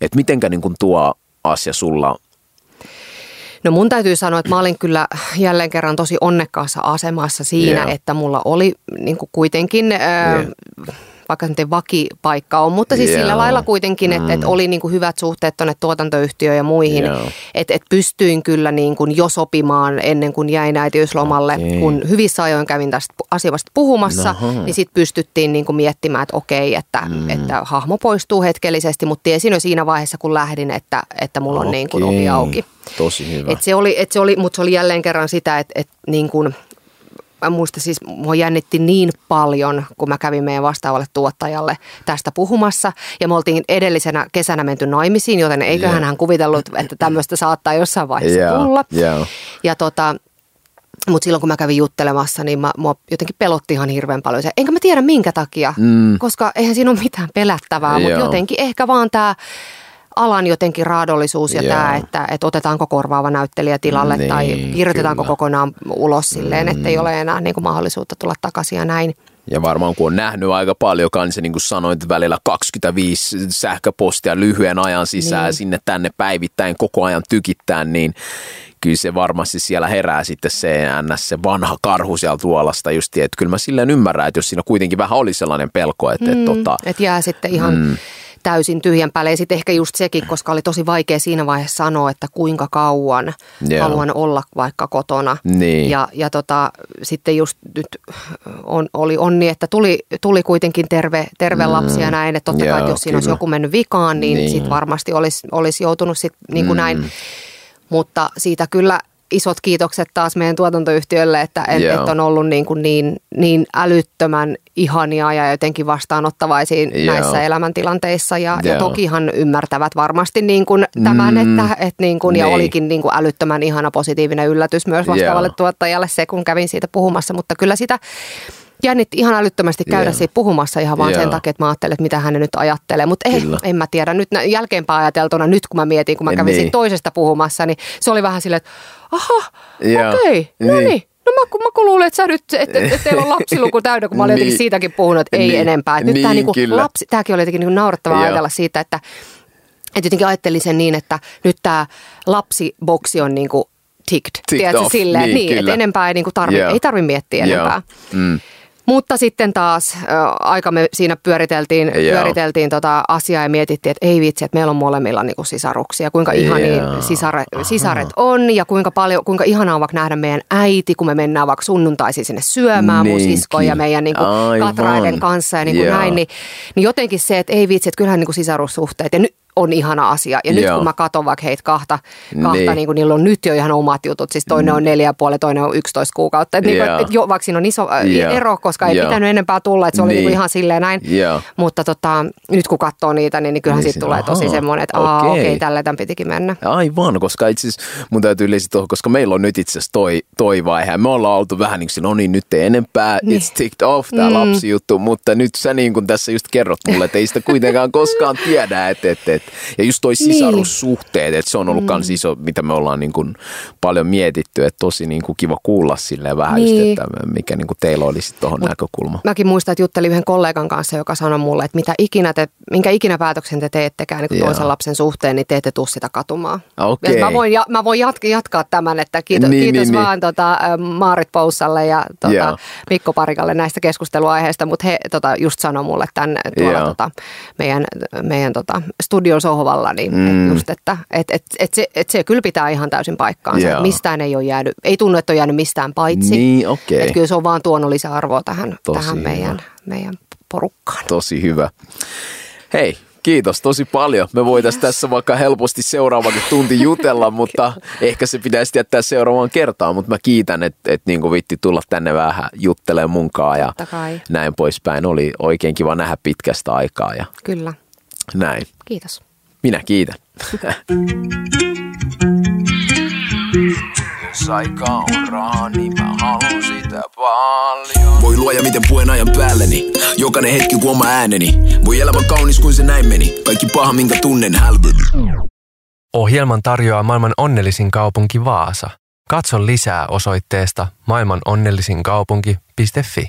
että mitenkä niin kuin tuo asia sulla No mun täytyy sanoa, että mä olin kyllä jälleen kerran tosi onnekkaassa asemassa siinä, Joo. että mulla oli niin kuitenkin, ää, Joo. Vaikka nyt ei vakipaikka on, mutta siis Joo. sillä lailla kuitenkin, että, että oli niin kuin hyvät suhteet tuonne tuotantoyhtiöön ja muihin. Että et pystyin kyllä niin kuin jo sopimaan ennen kuin jäin äitiyslomalle, Okei. kun hyvissä ajoin kävin tästä asiasta puhumassa, Noho. niin sitten pystyttiin niin kuin miettimään, että okei, että, mm. että hahmo poistuu hetkellisesti, mutta tiesin jo siinä vaiheessa, kun lähdin, että, että mulla on niin kuin ovi auki. Tosi hyvä. Et se oli, et se oli, mutta se oli jälleen kerran sitä, että et niin kuin, mä muistan siis, mua jännitti niin paljon, kun mä kävin meidän vastaavalle tuottajalle tästä puhumassa. Ja me oltiin edellisenä kesänä menty naimisiin, joten eiköhän Joo. hän kuvitellut, että tämmöistä saattaa jossain vaiheessa Joo, tulla. joo. Ja tota, mutta silloin kun mä kävin juttelemassa, niin mä, mua jotenkin pelotti ihan hirveän paljon se. Enkä mä tiedä minkä takia, mm. koska eihän siinä ole mitään pelättävää, mutta jotenkin ehkä vaan tämä alan jotenkin raadollisuus ja Joo. tämä, että, että otetaanko korvaava näyttelijä tilalle Niin, tai kirjoitetaanko kyllä. kokonaan ulos silleen, että ei ole enää niin kuin mahdollisuutta tulla takaisin ja näin. Ja varmaan kun on nähnyt aika paljon kanssa, niin kuin sanoit, välillä 25 sähköpostia lyhyen ajan sisään niin. sinne tänne päivittäin koko ajan tykittää, niin kyllä se varmasti siellä herää sitten se ns. se vanha karhu sieltä tuolasta just, että kyllä mä silleen ymmärrän, että jos siinä kuitenkin vähän oli sellainen pelko, että, mm. että tota, Että jää sitten ihan mm. Täysin tyhjän päälle. Ja sitten ehkä just sekin, koska oli tosi vaikea siinä vaiheessa sanoa, että kuinka kauan Joo. haluan olla vaikka kotona. Niin. Ja, ja tota, sitten just nyt on, oli onni, että tuli, tuli kuitenkin terve, terve mm. lapsi ja näin. Että totta kai, Joo, että jos siinä olisi kyllä. joku mennyt vikaan, niin, Niin. niin. sitten varmasti olisi, olisi joutunut sitten niin kuin mm. näin. Mutta siitä kyllä isot kiitokset taas meidän tuotantoyhtiölle, että, et, Joo. että on ollut niin, kuin niin, niin älyttömän ihania ja jotenkin vastaanottavaisia Joo. näissä elämäntilanteissa. Ja, ja Joo. tokihan ymmärtävät varmasti niin kuin tämän, Mm. että, että niin kuin, ja Niin. olikin niin kuin älyttömän ihana positiivinen yllätys myös vastaavalle Joo. tuottajalle se, kun kävin siitä puhumassa. Mutta kyllä sitä jännitti ihan älyttömästi käydä Joo. siitä puhumassa ihan vaan Joo. sen takia, että mä ajattelin, että mitä hän nyt ajattelee. Mutta eh, en mä tiedä. Nyt jälkeenpäin ajateltuna, nyt kun mä mietin, kun mä kävin Niin. siitä toisesta puhumassa, niin se oli vähän silleen, että aha, Joo. okei, no Niin. niin. No mä, kun mä kun luulen, että sä nyt, että, että teillä on lapsiluku täynnä, kun mä olin Niin. jotenkin siitäkin puhunut, että ei Niin. enempää. Että nyt Niin, tämä niinku kyllä. lapsi, tämäkin oli jotenkin niinku naurattavaa Joo. ajatella siitä, että, että jotenkin ajattelin sen niin, että nyt tämä lapsiboksi on niinku ticked. Ticked Tiedätkö, off. silleen, Niin, niin, että enempää ei, niinku tarvi, Joo. ei tarvi miettiä Joo. enempää. Mm. Mutta sitten taas ä, aika me siinä pyöriteltiin, Joo. pyöriteltiin tota asiaa ja mietittiin, että ei vitsi, että meillä on molemmilla niinku sisaruksia. Kuinka ihania Joo. sisare, sisaret on ja kuinka paljon, kuinka ihanaa on vaikka nähdä meidän äiti, kun me mennään vaikka sunnuntaisin sinne syömään mun Niinkin. siskon ja meidän niinku Aivan. katraiden kanssa ja niinku Joo. näin. Niin, niin jotenkin se, että ei vitsi, että kyllähän niinku sisarussuhteet ja nyt on ihana asia. Ja nyt Joo. kun mä katson vaikka heitä kahta, kahta Niin. niin. kuin niillä on nyt jo ihan omat jutut. Siis toinen on neljä ja puoli, toinen on 11 kuukautta. Et niin kuin, Joo. et jo, vaikka siinä on iso ä, Joo. ero, koska ei Joo. pitänyt enempää tulla, että se oli Niin. niin. kuin ihan silleen näin. Joo. Mutta tota, nyt kun katsoo niitä, niin, niin kyllähän Niin siitä tulee tosi ahaa, semmoinen, että okei. okei, okay, tällä tämän pitikin mennä. Aivan, koska itse asiassa mun täytyy lisätä koska meillä on nyt itse asiassa toi, toi vaihe. Me ollaan oltu vähän niin kuin, no niin, nyt ei enempää, Niin. it's ticked off tää mm. lapsijuttu, mutta nyt sä niin kuin tässä just kerrot mulle, että ei sitä kuitenkaan koskaan tiedä, että, että, että Et, ja just toi niin. sisarussuhteet, että se on ollut myös mm. iso, mitä me ollaan niin kuin paljon mietitty, että tosi niin kuin kiva kuulla silleen vähän niin. just, että mikä niin kuin teillä olisi tuohon näkökulma. Mäkin muistan, että juttelin yhden kollegan kanssa, joka sanoi mulle, että mitä ikinä te, minkä ikinä päätöksen te teettekään niin toisen lapsen suhteen, niin te ette tule sitä katumaan. Okay. mä voin, ja, mä voin jatkaa, jatkaa tämän, että kiitos, niin, kiitos niin, vaan niin. Tota, Maarit Poussalle ja tota, Mikko Parikalle näistä keskusteluaiheista, mutta he tota, just sanoi mulle tämän tuolla tota, meidän, meidän tota, studion sohvalla, niin mm. just, että et, et, et se, et se kyllä pitää ihan täysin paikkaansa. Yeah. Mistään ei ole jäänyt, ei tunnu, että on jäänyt mistään paitsi. Niin, okay. Että kyllä se on vaan tuonut lisäarvoa tähän, tähän meidän, meidän porukkaan. Tosi hyvä. Hei, Kiitos tosi paljon. Me voitaisiin tässä vaikka helposti seuraavakin tunti jutella, mutta ehkä se pitäisi jättää seuraavaan kertaan. Mutta mä kiitän, että et niinku vitti tulla tänne vähän juttelemaan munkaan ja näin poispäin. Oli oikein kiva nähdä pitkästä aikaa. Ja Kyllä. Näin. Kiitos. Minä kiitän. Jos aika on rahaa, niin mä haluan sitä paljon. Voi luoja miten puen ajan päälleni. Jokainen hetki kun oma ääneni. Voi elämä kaunis kuin se näin meni. Kaikki paha minkä tunnen hälveni. Ohjelman tarjoaa maailman onnellisin kaupunki Vaasa. Katso lisää osoitteesta maailmanonnellisinkaupunki.fi.